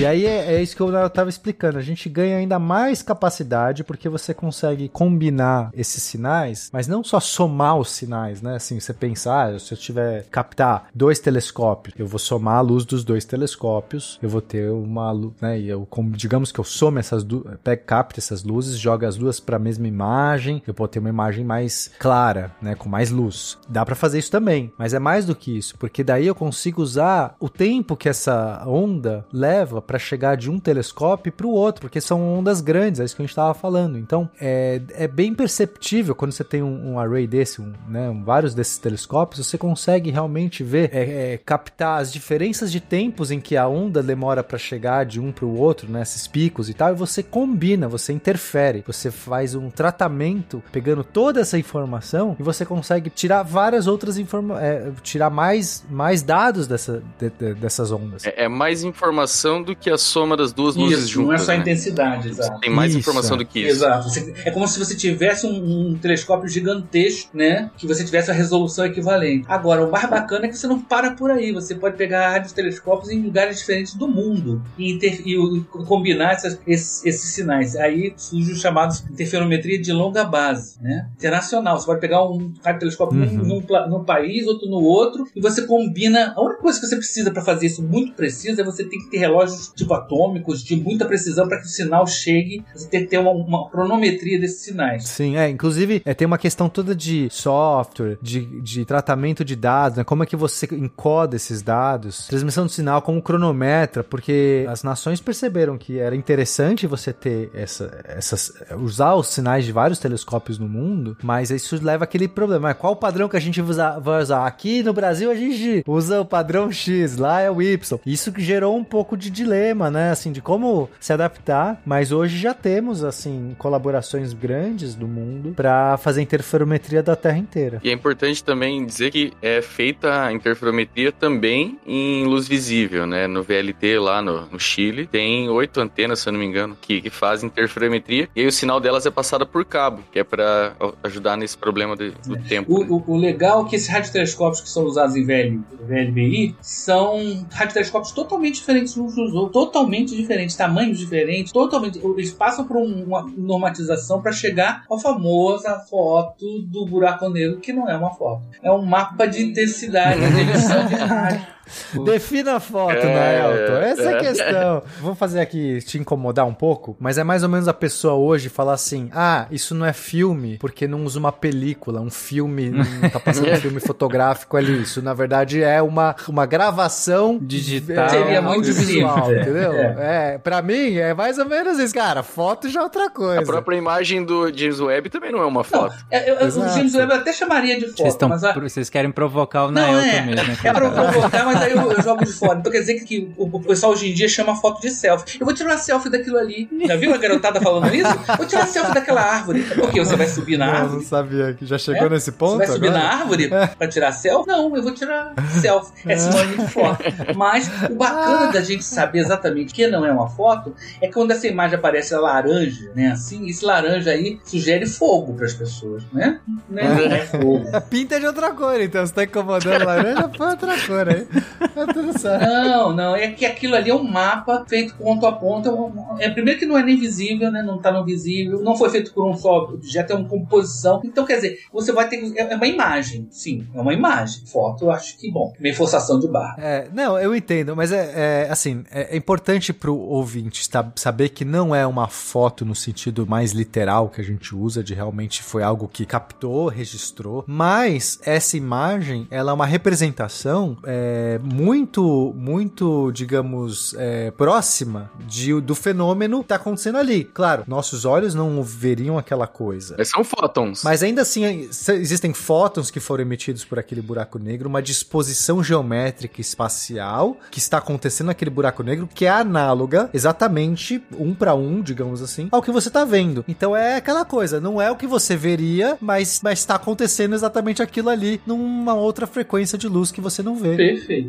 E aí é, é isso que eu estava explicando. A gente ganha ainda mais capacidade porque você consegue combinar esses sinais, mas não só somar os sinais, né? Assim, você pensar, ah, se eu tiver captar dois telescópios, eu vou somar a luz dos dois telescópios, eu vou ter uma luz, né? Eu, digamos que eu some essas duas, capte essas luzes, joga as duas para a mesma imagem, eu posso ter uma imagem mais clara, né? Com mais luz. Dá para fazer isso também, mas é mais do que isso, porque daí eu consigo usar o tempo que essa onda leva para chegar de um telescópio para o outro, porque são ondas grandes, é isso que a gente estava falando. Então, é, é bem perceptível quando você tem um, um array desse, um, né, vários desses telescópios, você consegue realmente ver, é, é, captar as diferenças de tempos em que a onda demora para chegar de um para o outro, né, esses picos e tal, e você combina, você interfere, você faz um tratamento pegando toda essa informação e você consegue tirar várias outras informações, é, tirar mais, mais dados dessa, de, de, dessas ondas. É, é mais informação do que a soma das duas isso, luzes juntas. Não é só a né? intensidade, exato. Tem mais Isso. informação do que isso. Exato. Você- é como se você tivesse um, um telescópio gigantesco, né? Que você tivesse a resolução equivalente. Agora, o mais bacana é que você não para por aí. Você pode pegar rádios telescópios em lugares diferentes do mundo e, inter- e o- combinar essas- esses, esses sinais. Aí surge os chamados interferometria de longa base, né? Internacional. Você pode pegar um radiotelescópio num, Uhum. num, pla- num país, outro no outro, e você combina. A única coisa que você precisa para fazer isso muito preciso é você ter que ter relógios tipo atômicos de muita precisão para que o sinal chegue. Tem que ter uma, uma cronometria desses sinais. Sim, é. Inclusive, é, tem uma questão toda de software, de, de tratamento de dados, né? Como é que você encoda esses dados? Transmissão de sinal como cronometra, porque as nações perceberam que era interessante você ter essa, essas. usar os sinais de vários telescópios no mundo, mas isso leva aquele problema. é, Qual o padrão que a gente usa- vai usar? Aqui no Brasil a gente usa o padrão X, lá é o Y. Isso que gerou um pouco de dilema, né? Assim, de como se adaptar, mas hoje já temos, assim, colaborações grandes do mundo para fazer interferometria da Terra inteira. E é importante também dizer que é feita a interferometria também em luz visível, né? No VLT lá no, no Chile, tem oito antenas, se eu não me engano, que, que fazem interferometria. E aí o sinal delas é passado por cabo, que é para ajudar nesse problema de- do tempo. O, né? o- o legal é que esses radiotelescópios que são usados em VL, VLBI são radiotelescópios totalmente diferentes uns dos outros, totalmente diferentes, tamanhos diferentes, totalmente. Eles passam por um- uma normatização para chegar à famosa foto do buraco negro, que não é uma foto, é um mapa de intensidade de emissão de rádio. Defina a foto, É, né, Elton? Essa é a é. questão. Vou fazer aqui te incomodar um pouco, mas é mais ou menos a pessoa hoje falar assim: ah, isso não é filme porque não usa uma película, um filme, não tá passando um filme fotográfico ali. Isso, na verdade, é uma, uma gravação Digital. Seria muito visual, é. entendeu? É. pra mim, é mais ou menos isso, cara. Foto já é outra coisa. A própria imagem do James Webb também não é uma foto. É, eu- eu- o. James Webb eu até chamaria de Vocês, foto, estão, mas a, vocês querem provocar o Não, Naelton é. mesmo. né, É pra cara? provocar, mas aí eu, eu jogo de fora. Então quer dizer que, que o, o pessoal hoje em dia chama foto de selfie. Eu vou tirar uma selfie daquilo ali. Já viu a garotada falando isso? Vou tirar selfie daquela árvore. Por quê? Você vai subir na Não, não árvore? sabia que já chegou É? nesse Você ponto. vai subir agora? na árvore pra tirar selfie? Não, eu vou tirar selfie. É sinônimo de foto. Mas o bacana da gente saber exatamente que não é uma foto é que quando essa imagem aparece laranja, né? Assim, esse laranja aí sugere fogo pras pessoas, né? Não é fogo. Pinta de outra cor, então. Você tá incomodando laranja, põe outra cor aí. Tá tudo certo. Não, não, é que aquilo ali é um mapa feito ponto a ponto. É, um- é primeiro que não é nem visível, né? Não tá no visível, não foi feito por um só objeto, é uma composição. Então, quer dizer, você vai ter. que- É é uma imagem, sim, é uma imagem. Foto, eu acho que bom. Meio forçação de barra. É, não, eu entendo, mas é, é, assim, é, é importante pro ouvinte sa- saber que não é uma foto no sentido mais literal que a gente usa, de realmente foi algo que captou, registrou, mas essa imagem, ela é uma representação é, é, muito, muito, digamos, é, próxima de, do fenômeno que tá acontecendo ali. Claro, nossos olhos não veriam aquela coisa. Mas são fótons. Mas ainda assim, existem fótons que foram emitidos por aquele buraco negro, uma disposição geométrica espacial que está acontecendo naquele buraco negro que é análoga, exatamente um para um, digamos assim, ao que você tá vendo. Então é aquela coisa, não é o que você veria, mas mas está acontecendo exatamente aquilo ali numa outra frequência de luz que você não vê. Perfeito.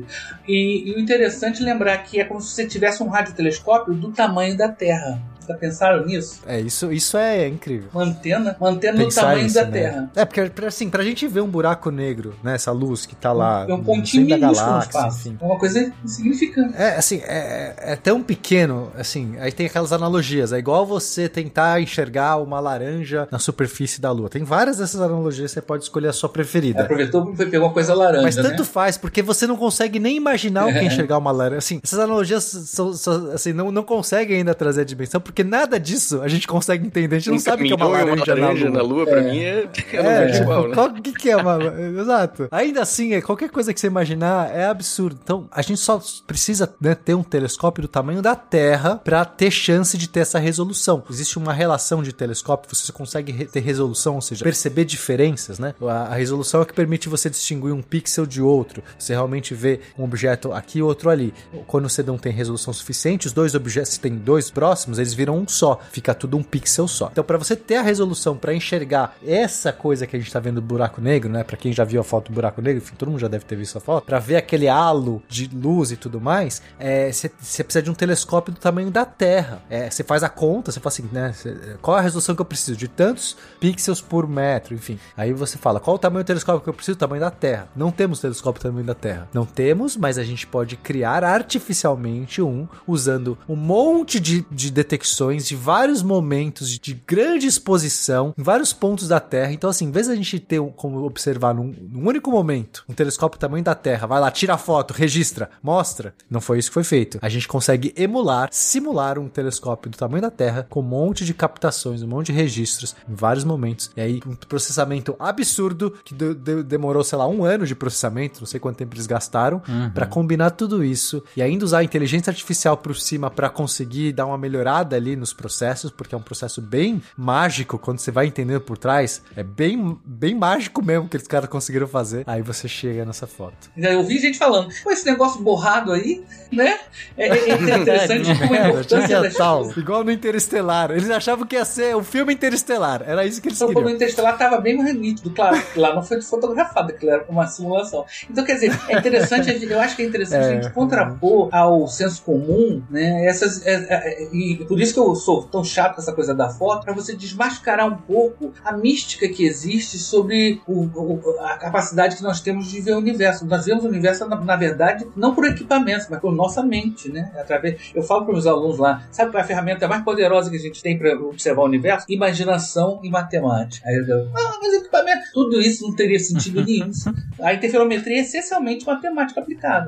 E, e o interessante é lembrar que é como se você tivesse um radiotelescópio do tamanho da Terra. Já pensaram nisso? É, isso, isso é incrível. Uma antena, uma antena do tamanho isso, da né? Terra. É, porque assim, pra gente ver um buraco negro, né, essa luz que tá lá É um pontinho da galáxia, espaço. enfim. É uma coisa insignificante. É, assim, é, é tão pequeno, assim, aí tem aquelas analogias. É igual você tentar enxergar uma laranja na superfície da Lua. Tem várias dessas analogias, você pode escolher a sua preferida. Aproveitou e pegar uma coisa laranja, Mas tanto né? faz, porque você não consegue nem imaginar o que é enxergar uma laranja. Assim, essas analogias são, são- assim, não, não conseguem ainda trazer a dimensão, porque nada disso a gente consegue entender. A gente não Um sabe o que é uma caminhão e laranja, laranja na na Lua. lua, pra mim, é, não É, vejo igual, né? qual que, que é uma. Exato. Ainda assim, é, qualquer coisa que você imaginar é absurdo. Então, a gente só precisa né, ter um telescópio do tamanho da Terra para ter chance de ter essa resolução. Existe uma relação de telescópio, você consegue re- ter resolução, ou seja, perceber diferenças, né? A, a resolução é o que permite você distinguir um pixel de outro. Você realmente vê um objeto aqui e outro ali. Quando você não tem resolução suficiente, os dois objetos, se tem dois próximos, eles viram um só. Fica tudo um pixel só. Então, para você ter a resolução para enxergar essa coisa que a gente tá vendo do buraco negro, né? Para quem já viu a foto do buraco negro, enfim, todo mundo já deve ter visto a foto. Para ver aquele halo de luz e tudo mais, é, você você precisa de um telescópio do tamanho da Terra. É, Você faz a conta, você fala assim, né? cê- qual a resolução que eu preciso? De tantos pixels por metro, enfim. Aí você fala, qual o tamanho do telescópio que eu preciso? O tamanho da Terra. Não temos telescópio do tamanho da Terra. Não temos, mas a gente pode criar artificialmente um usando um monte de, de detecções de vários momentos de, de grande exposição em vários pontos da Terra. Então, assim, em vez da gente ter como observar num, num único momento um telescópio do tamanho da Terra, vai lá, tira a foto, registra, mostra. Não foi isso que foi feito. A gente consegue emular, simular um telescópio do tamanho da Terra com um monte de captações, um monte de registros em vários momentos. E aí, um processamento absurdo que de- de- demorou, sei lá, um ano de processamento, não sei quanto tempo eles gastaram, pra combinar tudo isso e ainda usar a inteligência artificial por cima pra conseguir dar uma melhorada ali nos processos, porque é um processo bem mágico quando você vai entendendo por trás. É bem, bem mágico mesmo que os caras conseguiram fazer. Aí você chega nessa foto. Eu ouvi gente falando, pô, esse negócio borrado aí, né? É, é- é interessante como a importância tinha das tal, igual no Interestelar. Eles achavam que ia ser o filme Interestelar. Era isso que eles Então, o queriam. problema interestelar estava bem mais nítido, claro. Lá não foi fotografado, aquilo era uma simulação. Então, quer dizer, é interessante, eu acho que é interessante É. a gente contrapor ao senso comum, né? Essas, é, é, é, e por isso que eu sou tão chato com essa coisa da foto, para você desmascarar um pouco a mística que existe sobre o- o- a capacidade que nós temos de ver o universo. Nós vemos o universo, na, na verdade, não por equipamentos, mas por nossa mente, né? Através, eu falo para os alunos lá, sabe qual é a ferramenta mais poderosa que a gente tem para observar o universo? Imaginação e matemática. Aí eu digo, ah, mas equipamento, tudo isso não teria sentido nenhum. A interferometria é essencialmente matemática aplicada.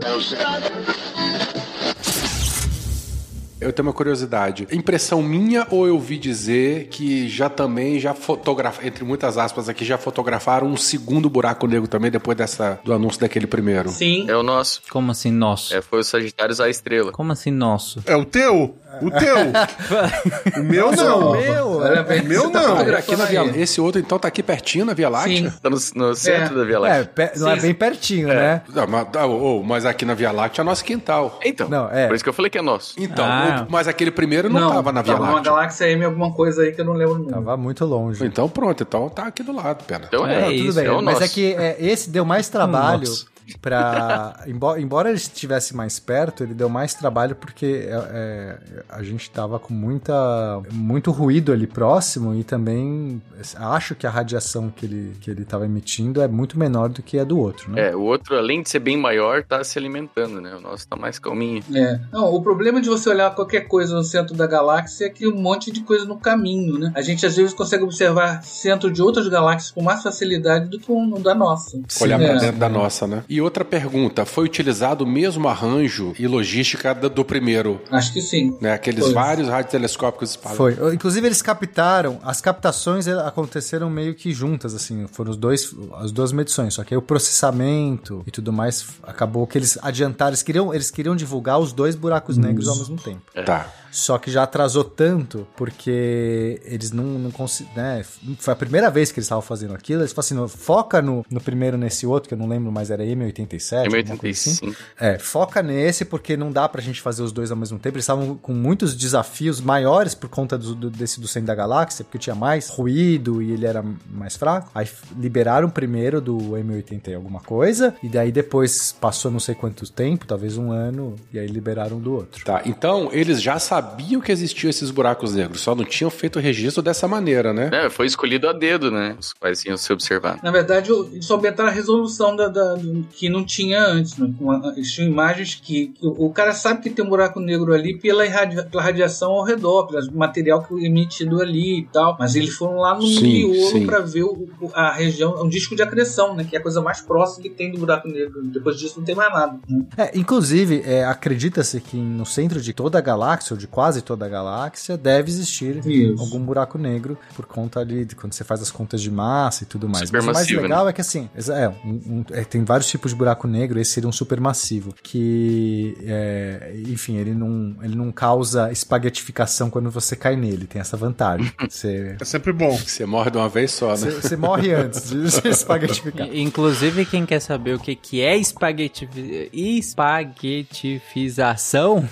Eu tenho uma curiosidade. Impressão minha ou eu vi dizer que já também já fotografaram, entre muitas aspas aqui, já fotografaram um segundo buraco negro também depois dessa do anúncio daquele primeiro? Sim. É o nosso. Como assim, nosso? É, foi o Sagitários à estrela. Como assim, nosso? É o teu? O teu? o meu não. Meu, Parabéns. O meu não. Aqui na Via, esse outro então tá aqui pertinho na Via Láctea? Sim. Tá no, no centro da Via é, Láctea. pe- não é bem pertinho, né? Não, mas, ô, mas aqui na Via Láctea é nosso quintal. Então, Não, é. por isso que eu falei que é nosso. Então, Ah. o- mas aquele primeiro não, tava na Via tava numa Láctea. galáxia M, alguma coisa aí que eu não lembro o. Tava muito longe. Então pronto, então tá aqui do lado, pera. Então é, É Não, tudo isso, bem, é o mas nosso. é que é, esse deu mais trabalho Nossa. Pra. embora, embora ele estivesse mais perto, ele deu mais trabalho porque é, é, a gente tava com muita, muito ruído ali próximo e também acho que a radiação que ele, que ele tava emitindo é muito menor do que a do outro, né? É, o outro, além de ser bem maior, tá se alimentando, né? O nosso tá mais calminho. É. Não, o problema de você olhar qualquer coisa no centro da galáxia é que um monte de coisa no caminho, né? A gente às vezes consegue observar centro de outras galáxias com mais facilidade do que um da nossa. Olhar pra É. dentro da nossa, né? E outra pergunta, foi utilizado o mesmo arranjo e logística do, do primeiro? Acho que sim. Né? Aqueles Foi. vários radiotelescópicos espalhados. Foi. Inclusive, eles captaram, as captações eh, aconteceram meio que juntas, assim, foram os dois, as duas medições, só que aí o processamento e tudo mais acabou que eles adiantaram, eles queriam, eles queriam divulgar os dois buracos negros ao mesmo tempo. Tá. Só que já atrasou tanto porque eles não, não conseguiram. Né? Foi a primeira vez que eles estavam fazendo aquilo. Eles falaram assim: foca no, no primeiro nesse outro, que eu não lembro mais, era M87. alguma coisa assim. M85. É, foca nesse porque não dá pra gente fazer os dois ao mesmo tempo. Eles estavam com muitos desafios maiores por conta do, do- desse do centro da galáxia, porque tinha mais ruído e ele era mais fraco. Aí liberaram primeiro do M80 e alguma coisa, e daí depois passou não sei quanto tempo, talvez um ano, e aí liberaram do outro. Tá, então eles já sabiam que existiam esses buracos negros, só não tinham feito o registro dessa maneira, né? É, foi escolhido a dedo, né? Os quais iam ser observados. Na verdade, eles só aumentaram a resolução da, da- do- que não tinha antes. Né? Com a- Eles tinham imagens que, que o o cara sabe que tem um buraco negro ali pela, irradia- pela radiação ao redor, pelo material que é emitido ali e tal. Mas eles foram lá no Sim, miolo para ver o- o- a região, um disco de acreção, né? Que é a coisa mais próxima que tem do buraco negro. Depois disso não tem mais nada. né? É, inclusive, é, acredita-se que no centro de toda a galáxia, ou de quase toda a galáxia, deve existir Isso. algum buraco negro por conta ali de quando você faz as contas de massa e tudo mais. Mas o mais Supermassivo, legal é que assim, é, um- um- é, tem vários tipos de buraco negro, esse seria um supermassivo, que, é, enfim, ele não, ele não causa espaguetificação quando você cai nele, tem essa vantagem. Você, É sempre bom. Você morre de uma vez só, né? você, você morre antes de se espaguetificar. Inclusive, quem quer saber o que, que é espaguetifi- espaguetifização,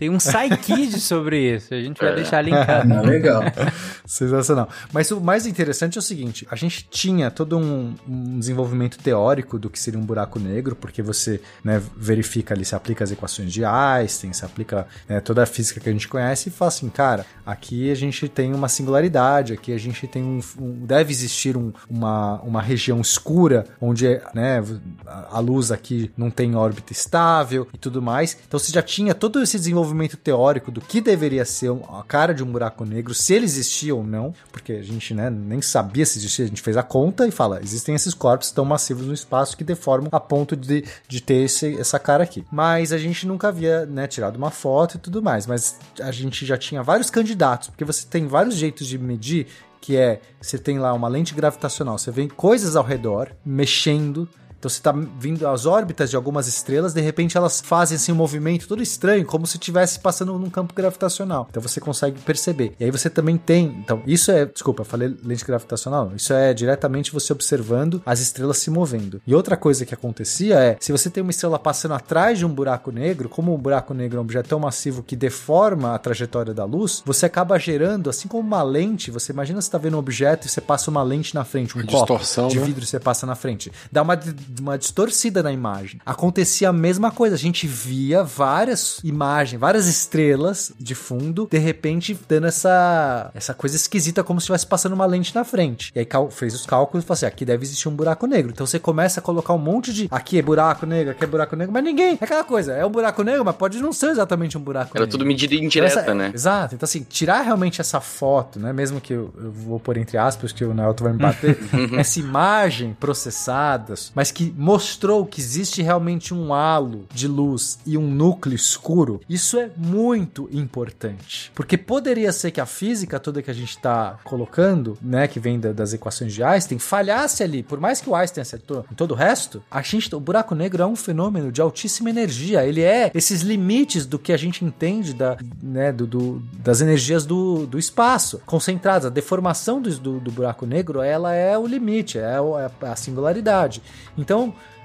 tem um Psykid sobre isso. A gente vai deixar linkado. Ah, legal. Sensacional. Mas o mais interessante é o seguinte: a gente tinha todo um, um desenvolvimento teórico do que seria um buraco negro, porque você né, verifica ali, se aplica as equações de Einstein, se aplica né, toda a física que a gente conhece e fala assim, cara, aqui a gente tem uma singularidade, aqui a gente tem um. um- deve existir um- uma, uma região escura, onde né, a a luz aqui não tem órbita estável e tudo mais. Então você já tinha todo esse desenvolvimento teórico do que deveria ser a cara de um buraco negro, se ele existia ou não, porque a gente né, nem sabia se existia, a gente fez a conta e fala, existem esses corpos tão massivos no espaço que deformam a ponto de, de ter esse- essa cara aqui. Mas a gente nunca havia né, tirado uma foto e tudo mais, mas a gente já tinha vários candidatos, porque você tem vários jeitos de medir que é, você tem lá uma lente gravitacional, você vê coisas ao redor mexendo, então você tá vindo as órbitas de algumas estrelas, de repente elas fazem assim um movimento todo estranho, como se estivesse passando num campo gravitacional. Então você consegue perceber. E aí você também tem, então isso é, desculpa, eu falei lente gravitacional, isso é diretamente você observando as estrelas se movendo. E outra coisa que acontecia é, se você tem uma estrela passando atrás de um buraco negro, como um buraco negro é um objeto tão massivo que deforma a trajetória da luz, você acaba gerando, assim como uma lente, você imagina você tá vendo um objeto e você passa uma lente na frente, um Uma copo distorção, de né? vidro você passa na frente. Dá uma, uma distorcida na imagem. Acontecia a mesma coisa. A gente via várias imagens, várias estrelas de fundo, de repente dando essa, essa coisa esquisita, como se estivesse passando uma lente na frente. E aí fez os cálculos e falou assim: aqui deve existir um buraco negro. Então você começa a colocar um monte de. Aqui é buraco negro, aqui é buraco negro, mas ninguém. É aquela coisa, é um buraco negro, mas pode não ser exatamente um buraco Era negro. tudo medida indireta, Essa- né? Exato. Então, assim, tirar realmente essa foto, né? Mesmo que eu, eu vou pôr entre aspas, que o Nelton vai me bater, essa imagem processada, mas que mostrou que existe realmente um halo de luz e um núcleo escuro, isso é muito importante. Porque poderia ser que a física toda que a gente está colocando, né, que vem da- das equações de Einstein, falhasse ali. Por mais que o Einstein acertou em todo o resto, a gente, o buraco negro é um fenômeno de altíssima energia. Ele é esses limites do que a gente entende da, né, do, do- das energias do, do espaço concentradas. A deformação do, do, do buraco negro, ela é o limite, é, o- é a singularidade. Então,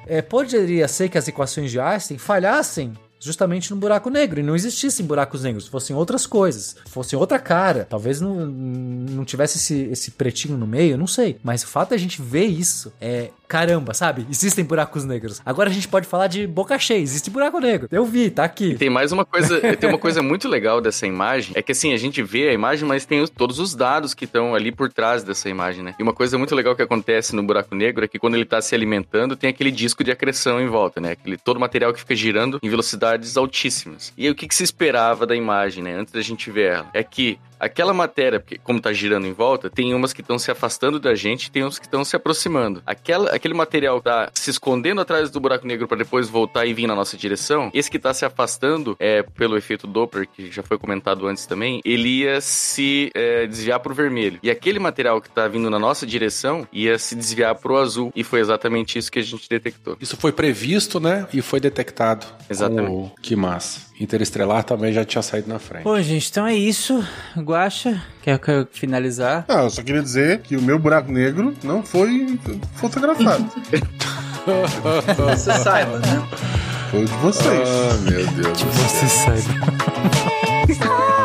é, poderia ser que as equações de Einstein falhassem justamente no buraco negro e não existissem buracos negros, fossem outras coisas, fossem outra cara, talvez não, não tivesse esse, esse pretinho no meio, não sei, mas o fato de a gente ver isso é caramba, sabe? Existem buracos negros. Agora a gente pode falar de boca cheia, existe buraco negro. Eu vi, tá aqui. E tem mais uma coisa, tem uma coisa muito legal dessa imagem, é que assim, a gente vê a imagem, mas tem os- todos os dados que estão ali por trás dessa imagem, né? E uma coisa muito legal que acontece no buraco negro é que quando ele tá se alimentando, tem aquele disco de acreção em volta, né? Aquele todo o material que fica girando em velocidades altíssimas. E aí o que, que se esperava da imagem, né? Antes da gente ver ela, é que aquela matéria, porque como tá girando em volta, tem umas que estão se afastando da gente, tem uns que estão se aproximando. Aquela, aquele material tá se escondendo atrás do buraco negro para depois voltar e vir na nossa direção. Esse que tá se afastando, é pelo efeito Doppler, que já foi comentado antes também, ele ia se é, desviar pro vermelho. E aquele material que tá vindo na nossa direção ia se desviar pro azul. E foi exatamente isso que a gente detectou. Isso foi previsto, né? E foi detectado. Exatamente. Oh, que massa. Interestelar também já tinha saído na frente. Bom, gente, então é isso. Guaxa, quer, quer finalizar? Ah, eu só queria dizer que o meu buraco negro não foi fotografado. Você saiba, né? Foi o de vocês. Ah, meu Deus. Você sabe.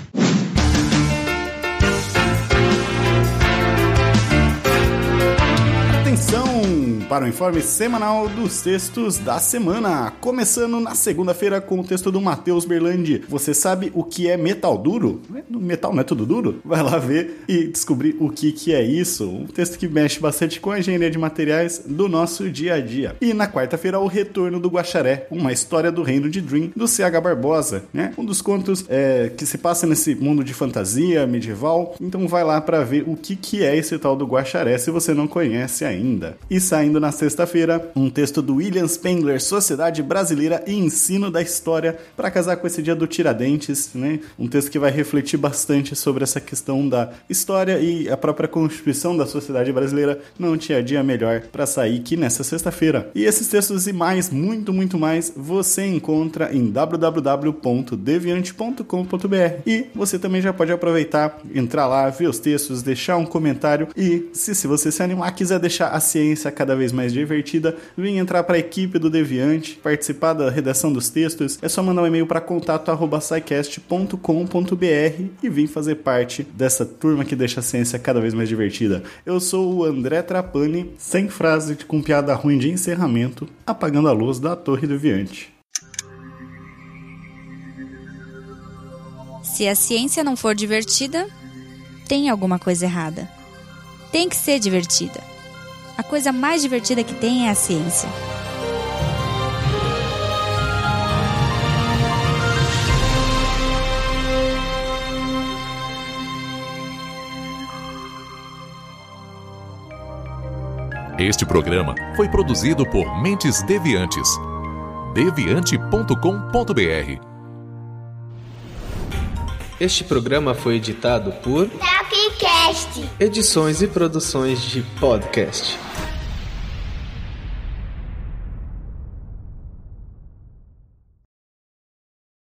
Atenção para o informe semanal dos textos da semana. Começando na segunda-feira com o texto do Matheus Berlandi. Você sabe o que é metal duro? Metal não é tudo duro? Vai lá ver e descobrir o que, que é isso. Um texto que mexe bastante com a engenharia de materiais do nosso dia a dia. E na quarta-feira, o retorno do Guaxaré, uma história do reino de Dream, do C.H. Barbosa, né? Um dos contos é, que se passa nesse mundo de fantasia medieval. Então vai lá para ver o que, que é esse tal do Guaxaré, se você não conhece ainda. E saindo na sexta-feira, um texto do William Spengler, Sociedade Brasileira e Ensino da História, para casar com esse dia do Tiradentes, né? Um texto que vai refletir bastante sobre essa questão da história e a própria constituição da sociedade brasileira. Não tinha dia melhor para sair que nessa sexta-feira. E esses textos e mais, muito, muito mais, você encontra em www.deviante.com.br. E você também já pode aproveitar, entrar lá, ver os textos, deixar um comentário e, se, se você se animar, quiser deixar a ciência cada vez mais divertida, vem entrar para a equipe do Deviante, participar da redação dos textos, é só mandar um e-mail para contato@scicast.com.br e vir fazer parte dessa turma que deixa a ciência cada vez mais divertida. Eu sou o André Trapani, sem frase com piada ruim de encerramento, apagando a luz da Torre Deviante. Se a ciência não for divertida, tem alguma coisa errada. Tem que ser divertida. A coisa mais divertida que tem é a ciência. Este programa foi produzido por Mentes Deviantes. deviante.com.br Este programa foi editado por Tapcast. Edições e Produções de Podcast.